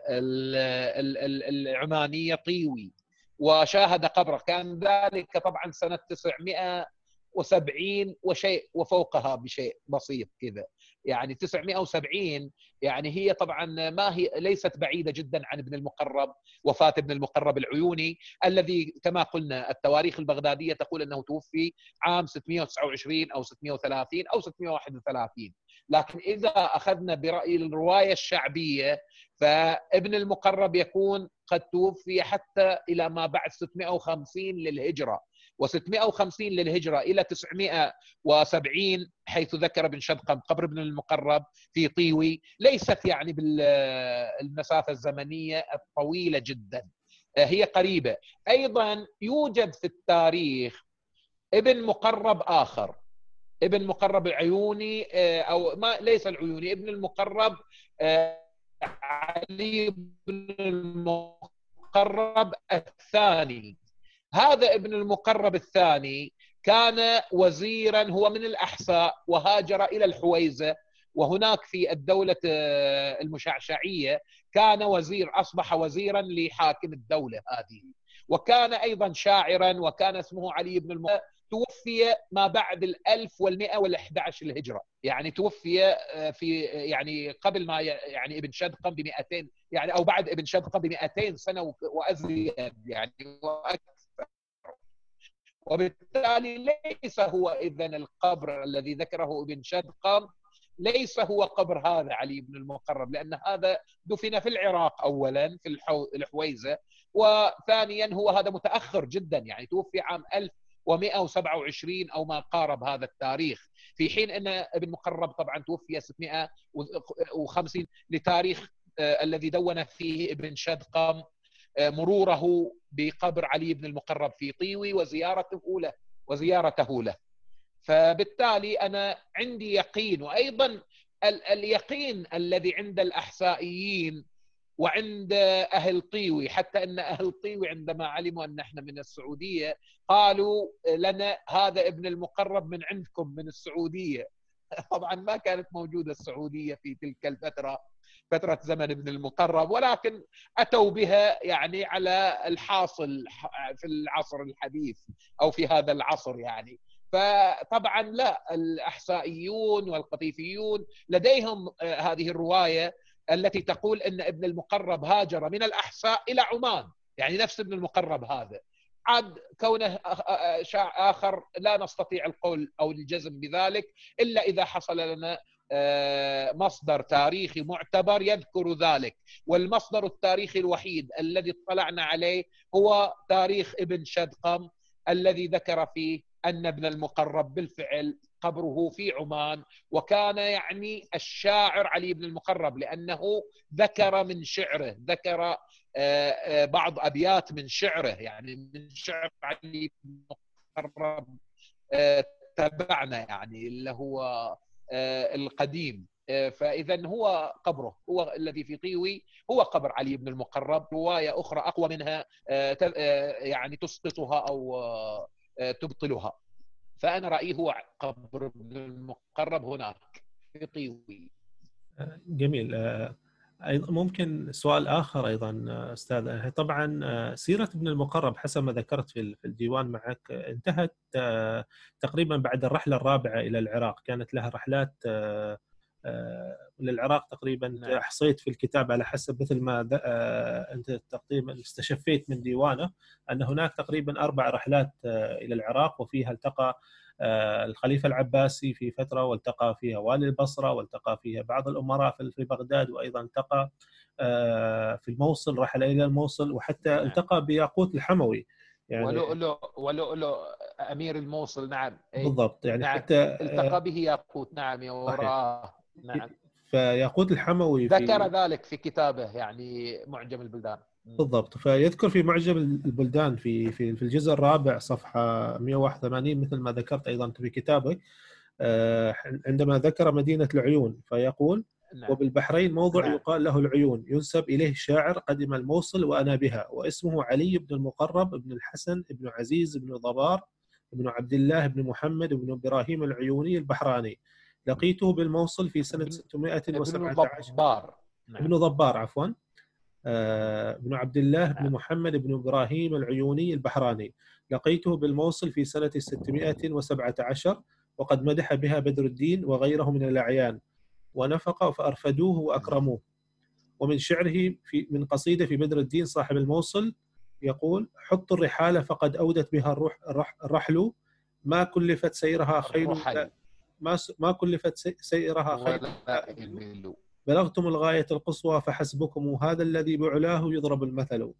العمانية طيوي وشاهد قبره. كان ذلك طبعا سنة 970 وشيء وفوقها بشيء بسيط كذا. يعني 970 يعني هي طبعا ما هي ليست بعيدة جدا عن ابن المقرب وفاة ابن المقرب العيوني الذي كما قلنا التواريخ البغدادية تقول أنه توفي عام 629 أو 630 أو 631 لكن إذا أخذنا برأي الرواية الشعبية فابن المقرب يكون قد توفي حتى إلى ما بعد 650 للهجرة. و650 للهجرة إلى 970 حيث ذكر ابن شدقم قبر ابن المقرب في طيوي ليست يعني بالمسافة الزمنية الطويلة جدا. هي قريبة. أيضا يوجد في التاريخ ابن مقرب آخر. ابن مقرب العيوني أو ما ليس العيوني ابن المقرب علي بن المقرب الثاني. هذا ابن المقرب الثاني كان وزيرا هو من الاحساء وهاجر إلى الحويزة وهناك في الدولة المشعشعية كان وزير أصبح وزيرا لحاكم الدولة هذه. وكان أيضا شاعرا وكان اسمه علي بن الم... توفي ما بعد ال 1111 الهجرة. يعني توفي آه، في يعني قبل ما يعني ابن شدقم ب 200 يعني أو بعد ابن شدقم ب 200 سنه وأزيد يعني وأكثر وبالتالي ليس هو اذا القبر الذي ذكره ابن شدقم ليس هو قبر هذا علي بن المقرب لأن هذا دفن في العراق اولا في الحويزة وثانيا هو هذا متأخر جدا يعني توفي عام 1127 أو ما قارب هذا التاريخ. في حين أن ابن مقرب طبعا توفي 650 لتاريخ آه، الذي دون فيه ابن شدقم مروره بقبر علي بن المقرب في طيوي وزيارته له وزيارته له. فبالتالي أنا عندي يقين وأيضا اليقين الذي عند الاحسائيين وعند أهل طيوي حتى إن أهل طيوي عندما علموا أن إحنا من السعودية قالوا لنا هذا ابن المقرب من عندكم من السعودية. طبعا ما كانت موجودة السعودية في تلك الفترة. فترة زمن ابن المقرب ولكن أتوا بها يعني على الحاصل في العصر الحديث أو في هذا العصر يعني. فطبعا لا الاحسائيون والقطيفيون لديهم آه، هذه الرواية التي تقول إن ابن المقرب هاجر من الاحساء إلى عمان يعني نفس ابن المقرب هذا. عاد كونه آه، آه، آخر لا نستطيع القول أو الجزم بذلك إلا إذا حصل لنا مصدر تاريخي معتبر يذكر ذلك. والمصدر التاريخي الوحيد الذي اطلعنا عليه هو تاريخ ابن شدقم الذي ذكر فيه أن ابن المقرب بالفعل قبره في عمان وكان يعني الشاعر علي بن المقرب لأنه ذكر من شعره ذكر آه، آه، بعض أبيات من شعره. يعني من شعر علي بن المقرب آه، تبعنا يعني اللي هو القديم. فاذا هو قبره. هو الذي في طيوي. هو قبر علي بن المقرب. رواية أخرى أقوى منها يعني تسقطها أو تبطلها. فأنا رأيي هو قبر ابن المقرب هناك في طيوي. جميل. ممكن سؤال آخر أيضا أستاذ. طبعا سيرة ابن المقرب حسب ما ذكرت في الديوان معك انتهت تقريبا بعد الرحلة الرابعة إلى العراق. كانت لها رحلات للعراق تقريبا. نعم. احصيت في الكتاب على حسب مثل ما أنت تقريبا استشفيت من ديوانه أن هناك تقريبا أربع رحلات إلى العراق وفيها التقى الخليفة العباسي في فترة والتقى فيها والي البصرة والتقى فيها بعض الأمراء في بغداد وأيضا التقى في الموصل رحل إلى الموصل وحتى نعم. التقى بياقوت الحموي. يعني ولؤلؤ ولؤلؤ أمير الموصل نعم. بالضبط. يعني نعم. حتى التقى به ياقوت نعم وراه. نعم. فياقوت الحموي ذكر في... ذلك في كتابه يعني معجم البلدان. بالضبط فيذكر في معجم البلدان في في في الجزء الرابع صفحة 181 مثل ما ذكرت أيضا في كتابك آه، عندما ذكر مدينة العيون فيقول نعم. وبالبحرين موضع نعم. يقال له العيون ينسب إليه شاعر قدم الموصل وأنا بها واسمه علي بن المقرب بن الحسن بن عزيز بن ضبار بن عبد الله بن محمد بن إبراهيم العيوني البحراني لقيته بالموصل في سنة 617 ضبار نعم. ابن ضبار عفوا آه، ابن عبد الله بن نعم. محمد بن إبراهيم العيوني البحراني. لقيته بالموصل في سنة 617 وقد مدح بها بدر الدين وغيره من الأعيان. ونفق فأرفدوه وأكرموه. ومن شعره في من قصيدة في بدر الدين صاحب الموصل يقول حط الرحال فقد أودت بها الروح الرحل. ما كلفت سيرها خيل ما ما كلفت سيرها خير بلغتم الغاية القصوى فحسبكم هذا الذي بعلاه يضرب المثل.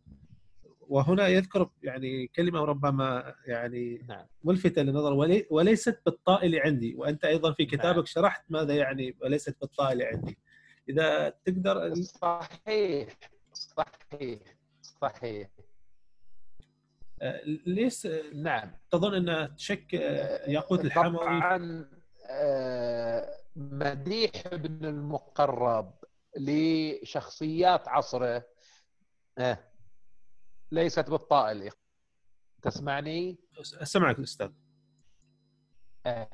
وهنا يذكر يعني كلمة ربما يعني نعم. ملفتة للنظر ولي وليست بالطائل عندي. وأنت أيضا في كتابك نعم. شرحت ماذا يعني وليست بالطائل عندي. إذا تقدر صحيح. صحيح. صحيح. آه، ليس نعم. تظن أن تشك ياقوت الحموي؟ طبعا مديح ابن المقرب لشخصيات عصره. آه، ليست بالطائل تسمعني؟ أسمعك الاستاذ آه.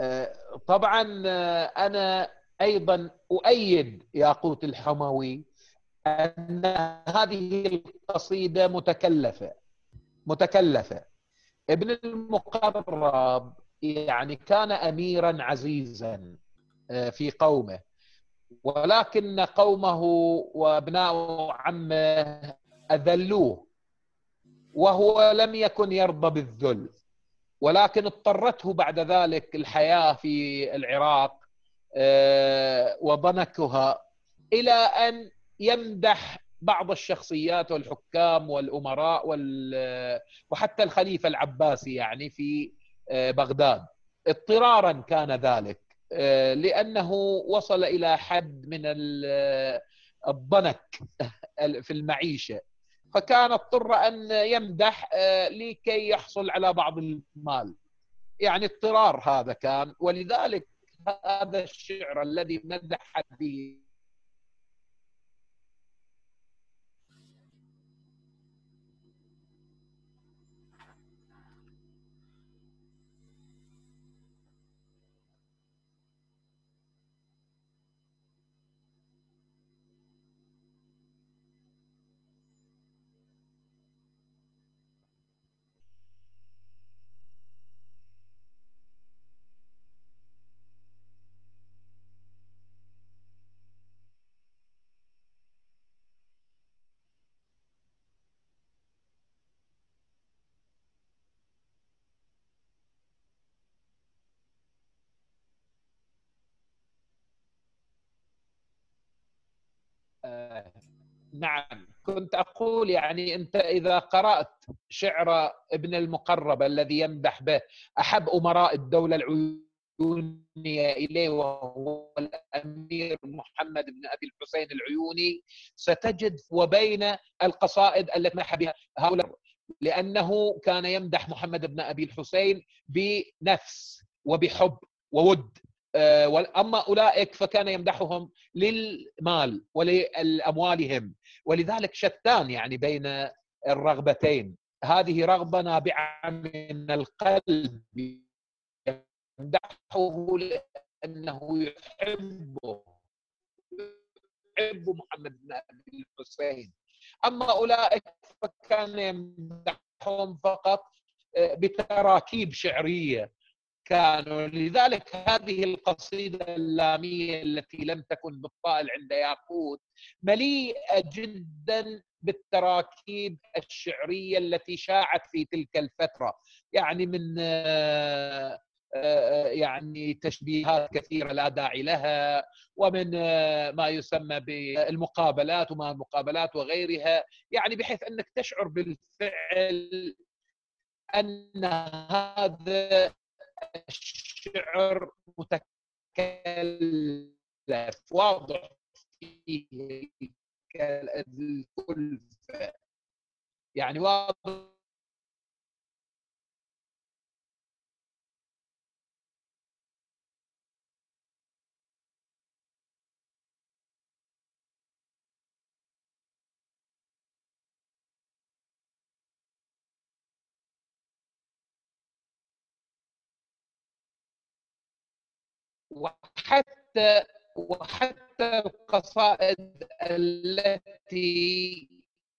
آه، طبعا أنا أيضا أؤيد ياقوت الحموي أن هذه القصيدة متكلفة. متكلفة. ابن المقرب يعني كان اميرا عزيزا آه، في قومه. ولكن قومه وابناء عمه أذلوه وهو لم يكن يرضى بالذل. ولكن اضطرته بعد ذلك الحياة في العراق آه، وضنكها إلى أن يمدح بعض الشخصيات والحكام والأمراء وحتى الخليفة العباسي يعني في بغداد. اضطرارا كان ذلك آه، لأنه وصل إلى حد من الضنك في المعيشة. فكان اضطر أن يمدح آه، لكي يحصل على بعض المال. يعني اضطرار هذا كان. ولذلك هذا الشعر الذي مدح به نعم. كنت أقول يعني أنت إذا قرأت شعر ابن المقرب الذي يمدح به أحب أمراء الدولة العيونية إليه وهو الأمير محمد بن أبي الحسين العيوني. ستجد وبين القصائد التي مدح بها هؤلاء لأنه كان يمدح محمد بن أبي الحسين بنفس وبحب وود. آه، اما أولئك فكان يمدحهم للمال ولاموالهم ولذلك شتان يعني بين الرغبتين. هذه رغبة نابعة من القلب. يمدحه لأنه يحبه. يحب محمد بن أبي الحسين. أما أولئك فكان يمدحهم فقط آه، بتراكيب شعرية. كانوا. لذلك هذه القصيدة اللامية التي لم تكن بالطائل عند ياقوت مليئة جدا بالتراكيب الشعرية التي شاعت في تلك الفترة. يعني من آه، آه، يعني تشبيهات كثيرة لا داعي لها ومن آه، ما يسمى بالمقابلات وما المقابلات وغيرها. يعني بحيث أنك تشعر بالفعل أن هذا الشعر متكلف واضح فيه الكلفة. يعني واضح وحتى وحتى القصائد التي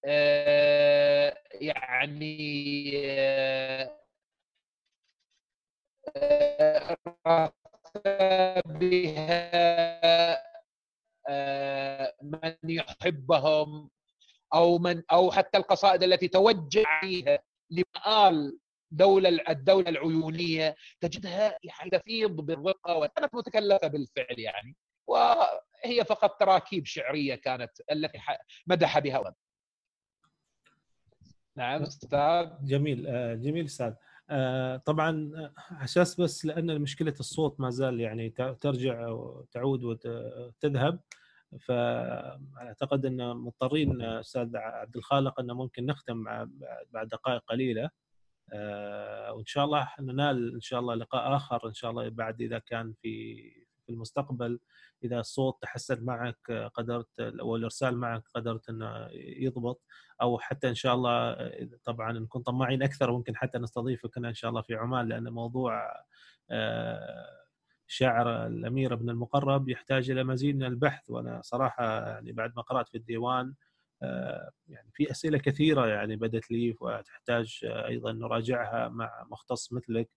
آه، يعني آه، بها آه، من يحبهم أو من أو حتى القصائد التي توجه عليها لمآل دولة الدولة العيونية تجدها تفيض بالرقة وكانت متكلفة بالفعل يعني. وهي فقط تراكيب شعرية كانت التي مدح بها نعم أستاذ. جميل آه، جميل أستاذ. آه، طبعا أساس بس لأن مشكلة الصوت ما زال يعني ترجع وتعود وتذهب. فاعتقد أن مضطرين أستاذ عبد الخالق انه ممكن نختم بعد دقائق قليلة. آه، وإن شاء الله ننال إن شاء الله لقاء آخر إن شاء الله بعد إذا كان في في المستقبل إذا الصوت تحسن معك قدرت أو الإرسال معك قدرت إنه يضبط أو حتى إن شاء الله طبعا نكون طماعين أكثر ممكن حتى نستضيفك هنا إن شاء الله في عمان لأن موضوع آه، الشاعر الأمير ابن المقرب يحتاج إلى مزيد من البحث وأنا صراحة يعني بعد ما قرأت في الديوان يعني في أسئلة كثيرة يعني بدت لي وتحتاج أيضا نراجعها مع مختص مثلك.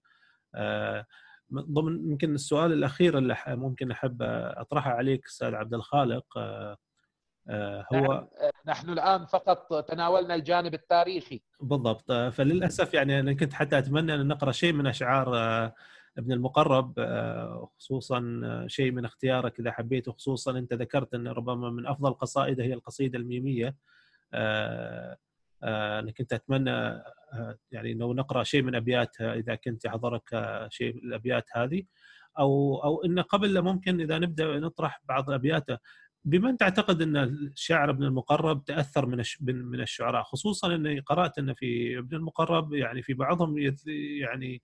ضمن يمكن السؤال الأخير اللي ممكن أحب أطرحه عليك أستاذ عبد الخالق. هو نعم. نحن الآن فقط تناولنا الجانب التاريخي. بالضبط. فللأسف يعني أنا كنت حتى أتمنى أن نقرأ شيء من أشعار ابن المقرب خصوصا شيء من اختيارك إذا حبيت وخصوصا أنت ذكرت أن ربما من أفضل قصائده هي القصيدة الميمية أنا كنت اتمنى يعني لو نقرأ شيء من أبياتها إذا كنت يحضرك شيء من الأبيات هذه أو أو إن قبل ممكن إذا نبدأ نطرح بعض أبياته. بمن تعتقد أن الشاعر ابن المقرب تأثر من من الشعراء؟ خصوصا أني قرأت أن في ابن المقرب يعني في بعضهم يعني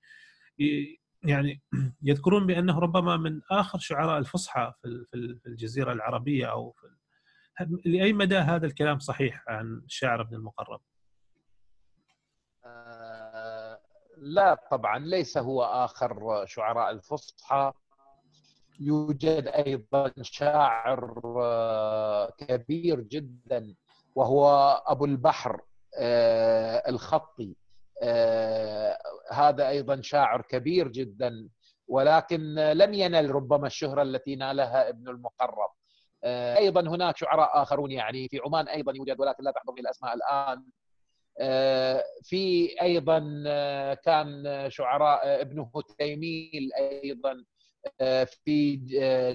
يعني يذكرون بأنه ربما من آخر شعراء الفصحى في الجزيرة العربية أو في لأي مدى هذا الكلام صحيح عن الشاعر ابن المقرب؟ آه لا طبعا ليس هو آخر شعراء الفصحى يوجد أيضا شاعر آه، كبير جدا وهو أبو البحر آه، الخطي هذا أيضا شاعر كبير جدا ولكن لم ينل ربما الشهرة التي نالها ابن المقرب. أيضا هناك شعراء آخرون يعني في عمان أيضا يوجد ولكن لا تحضرني الأسماء الآن. في أيضا كان شعراء ابن هتيميل أيضا في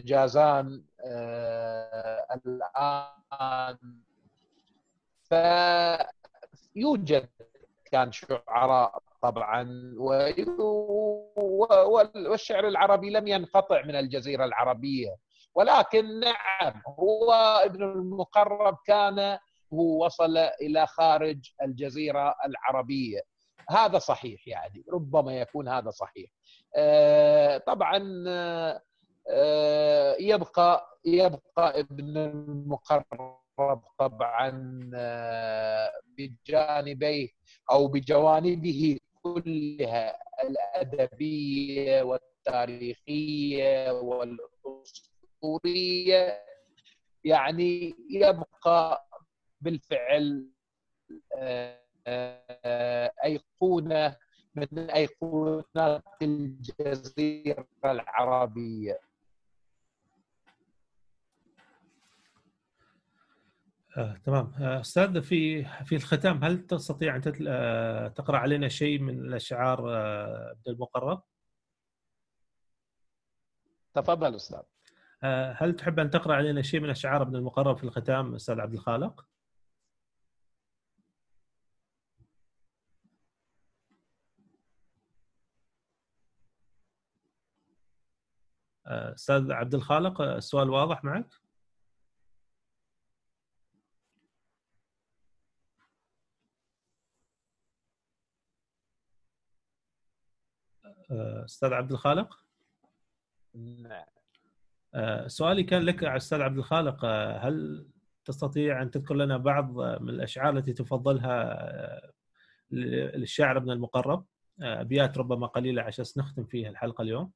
جازان الآن. فيوجد كان شعراء طبعا والشعر العربي لم ينقطع من الجزيرة العربية. ولكن نعم هو ابن المقرب كان هو وصل إلى خارج الجزيرة العربية. هذا صحيح يعني ربما يكون هذا صحيح. آه، طبعا آه، يبقى يبقى ابن المقرب طبعا آه، بجانبيه أو بجوانبه كلها الأدبية والتاريخية والأسطورية يعني يبقى بالفعل أيقونة من أيقونات الجزيرة العربية. آه، تمام آه، أستاذ في في الختام هل تستطيع أن آه، تقرأ علينا شيء من الأشعار آه، عبد المقرب؟ تفضل أستاذ هل تحب أن تقرأ علينا شيء من أشعار ابن المقرب في الختام أستاذ عبد الخالق؟ أستاذ عبد الخالق السؤال واضح معك؟ أستاذ عبد الخالق؟ نعم. سؤالي كان لك أستاذ عبد الخالق هل تستطيع أن تذكر لنا بعض من الأشعار التي تفضلها للشاعر ابن المقرب؟ أبيات ربما قليلة عشان نختم فيها الحلقة اليوم.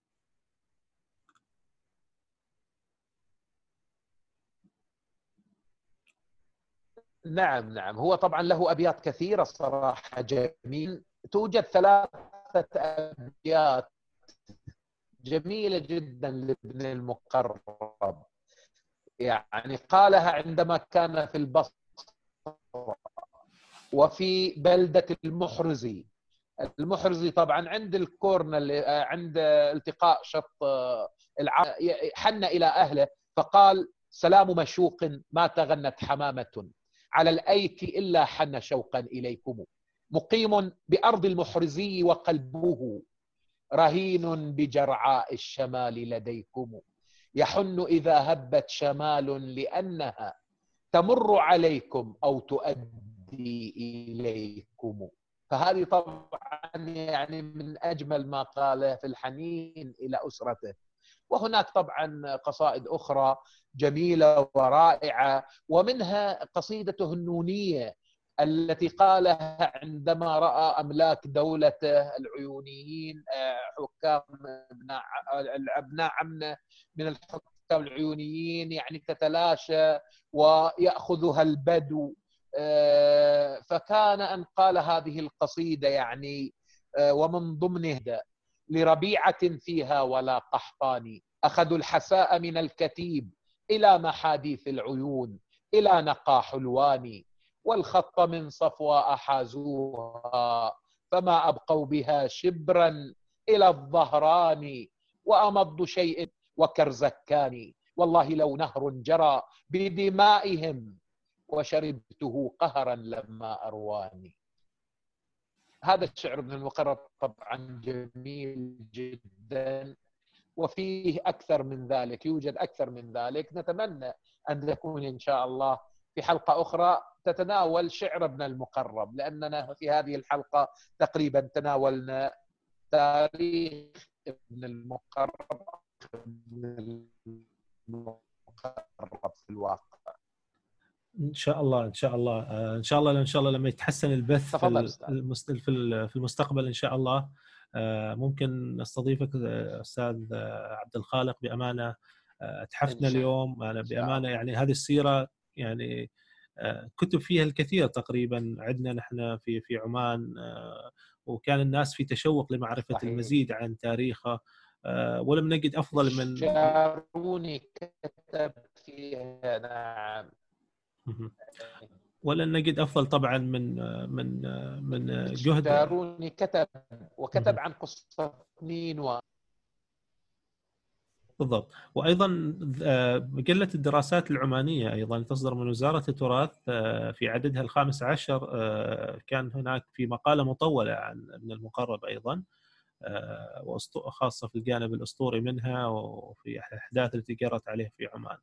نعم نعم. هو طبعا له أبيات كثيرة الصراحة جميل. توجد ثلاثة أبيات جميلة جدا لابن المقرب. يعني قالها عندما كان في البصرة وفي بلدة المحرزي. المحرزي طبعا عند الكورن عند التقاء شط حن إلى أهله فقال سلام مشوق ما تغنت حمامة. على الأيك إلا حن شوقا إليكم. مقيم بأرض المحرزي وقلبه رهين بجرعاء الشمال لديكم. يحن إذا هبت شمال لأنها تمر عليكم أو تؤدي إليكم. فهذه طبعا يعني من أجمل ما قاله في الحنين إلى أسرته. وهناك طبعا قصائد أخرى جميلة ورائعة ومنها قصيدته النونية التي قالها عندما رأى أملاك دولته العيونيين حكام أبناء أبناء عمه من الحكام العيونيين يعني تتلاشى ويأخذها البدو. فكان أن قال هذه القصيدة يعني ومن ضمنها لربيعة فيها ولا قحطان اخذوا الحساء من الكتيب إلى محاديث العيون إلى نقى حلوان والخط من صفوى أحازوها فما أبقوا بها شبرا إلى الظهران وأمض شيء وكرزكان. والله لو نهر جرى بدمائهم وشربته قهرا لما أرواني. هذا الشعر ابن المقرب طبعا جميل جدا وفيه أكثر من ذلك يوجد أكثر من ذلك. نتمنى أن تكون إن شاء الله في حلقة أخرى. تتناول شعر ابن المقرب لأننا في هذه الحلقة تقريبا تناولنا تاريخ ابن المقرب ابن المقرب في الواقع. إن شاء الله إن شاء الله آه، إن شاء الله إن شاء الله لما يتحسن البث في المستقبل إن شاء الله آه، ممكن نستضيفك آه، أستاذ عبد الخالق بأمانة. تحفنا اليوم أنا بأمانة يعني هذه السيرة يعني كتب فيها الكثير تقريبا. عندنا نحن في في عمان وكان الناس في تشوق لمعرفة صحيح. المزيد عن تاريخه. ولم نجد أفضل من شاروني كتب فيها نعم. ولن نجد أفضل طبعا من من من جهد. داروني كتب وكتب عن قصة نينوى بالضبط وأيضا آه، مجله الدراسات العمانية أيضا تصدر من وزارة التراث آه، في عددها الخامس عشر آه، كان هناك في مقالة مطولة عن ابن المقرب أيضا خاصة في الجانب الأسطوري منها وفي الاحداث التي جرت عليه في عمان.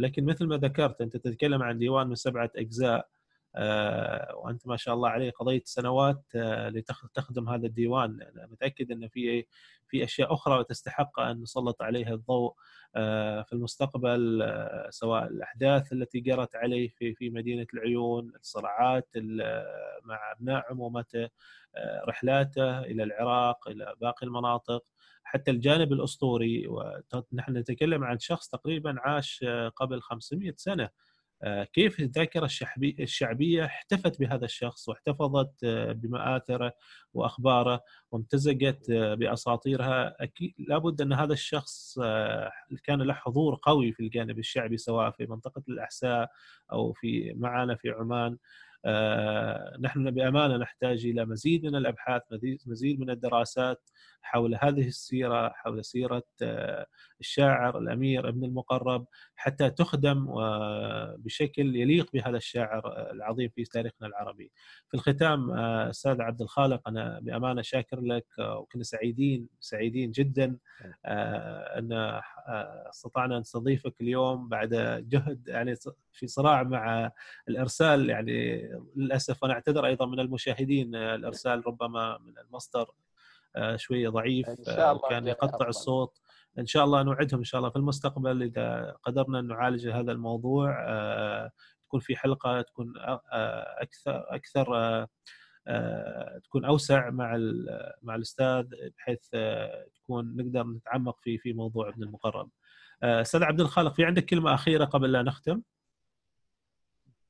لكن مثل ما ذكرت أنت تتكلم عن ديوان من سبعة أجزاء وأنت ما شاء الله عليه قضيت سنوات آه، لتخدم هذا الديوان. أنا متأكد إن في في أشياء أخرى تستحق أن نسلط عليها الضوء في المستقبل سواء الأحداث التي جرت عليه في في مدينة العيون الصراعات مع ابناء عمومته رحلاته إلى العراق إلى باقي المناطق. حتى الجانب الأسطوري ونحن نتكلم عن شخص تقريبا عاش قبل 500 سنة. آه، كيف الذاكرة الشعبية احتفت بهذا الشخص واحتفظت آه، بمآثره وأخباره وامتزجت آه، بأساطيرها؟ أكيد لابد أن هذا الشخص كان له حضور قوي في الجانب الشعبي سواء في منطقة الأحساء أو في معنا في عمان. آه، نحن بأمانة نحتاج إلى مزيد من الأبحاث مزيد من الدراسات. حول هذه السيرة حول سيرة آه، الشاعر الأمير ابن المقرب حتى تخدم بشكل يليق بهذا الشاعر العظيم في تاريخنا العربي. في الختام آه، أستاذ عبد الخالق أنا بأمانة شاكر لك وكنا سعيدين سعيدين جدا أن استطعنا نستضيفك اليوم بعد جهد يعني في صراع مع الإرسال يعني للأسف أنا أعتذر أيضا من المشاهدين الإرسال ربما من المصدر آه، شوية ضعيف إن شاء الله كان يقطع الصوت إن شاء الله نوعدهم إن شاء الله في المستقبل إذا قدرنا إن نعالج هذا الموضوع آه، تكون في حلقة تكون آه، أكثر أكثر تكون أوسع مع مع الأستاذ بحيث تكون نقدر نتعمق في في موضوع ابن المقرب. أستاذ عبد الخالق في عندك كلمة أخيرة قبل لا نختم؟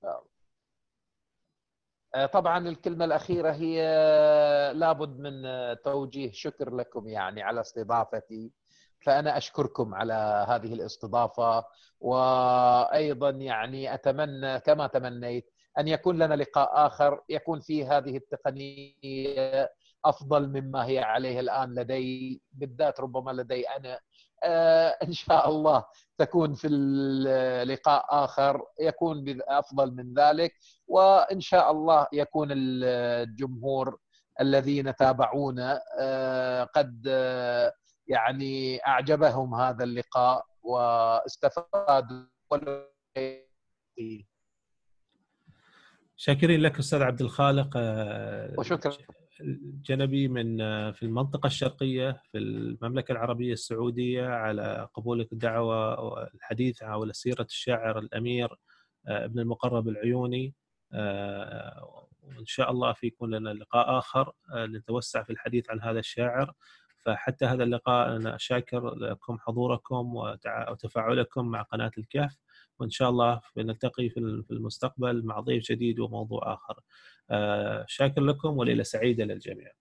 آه، طبعا الكلمة الأخيرة هي لابد من توجيه. شكر لكم يعني على استضافتي. فأنا أشكركم على هذه الاستضافة. وأيضا يعني أتمنى كما تمنيت أن يكون لنا لقاء آخر. يكون فيه هذه التقنية أفضل مما هي عليه الآن لدي بالذات ربما لدي آه، إن شاء الله تكون في اللقاء آخر يكون أفضل من ذلك وإن شاء الله يكون الجمهور الذين تابعونا آه، قد آه، يعني أعجبهم هذا اللقاء واستفادوا. شاكرين لك أستاذ عبد الخالق وشكرا. جنبي من في المنطقة الشرقية في المملكة العربية السعودية على قبولك الدعوة والحديث حول سيرة الشاعر الأمير ابن المقرب العيوني. وإن شاء الله في يكون لنا لقاء آخر نتوسع في الحديث عن هذا الشاعر. فحتى هذا اللقاء أنا شاكر لكم حضوركم وتفاعلكم مع قناة الكهف. وإن شاء الله نلتقي في المستقبل مع ضيف جديد وموضوع آخر. شاكر لكم وليلة سعيدة للجميع.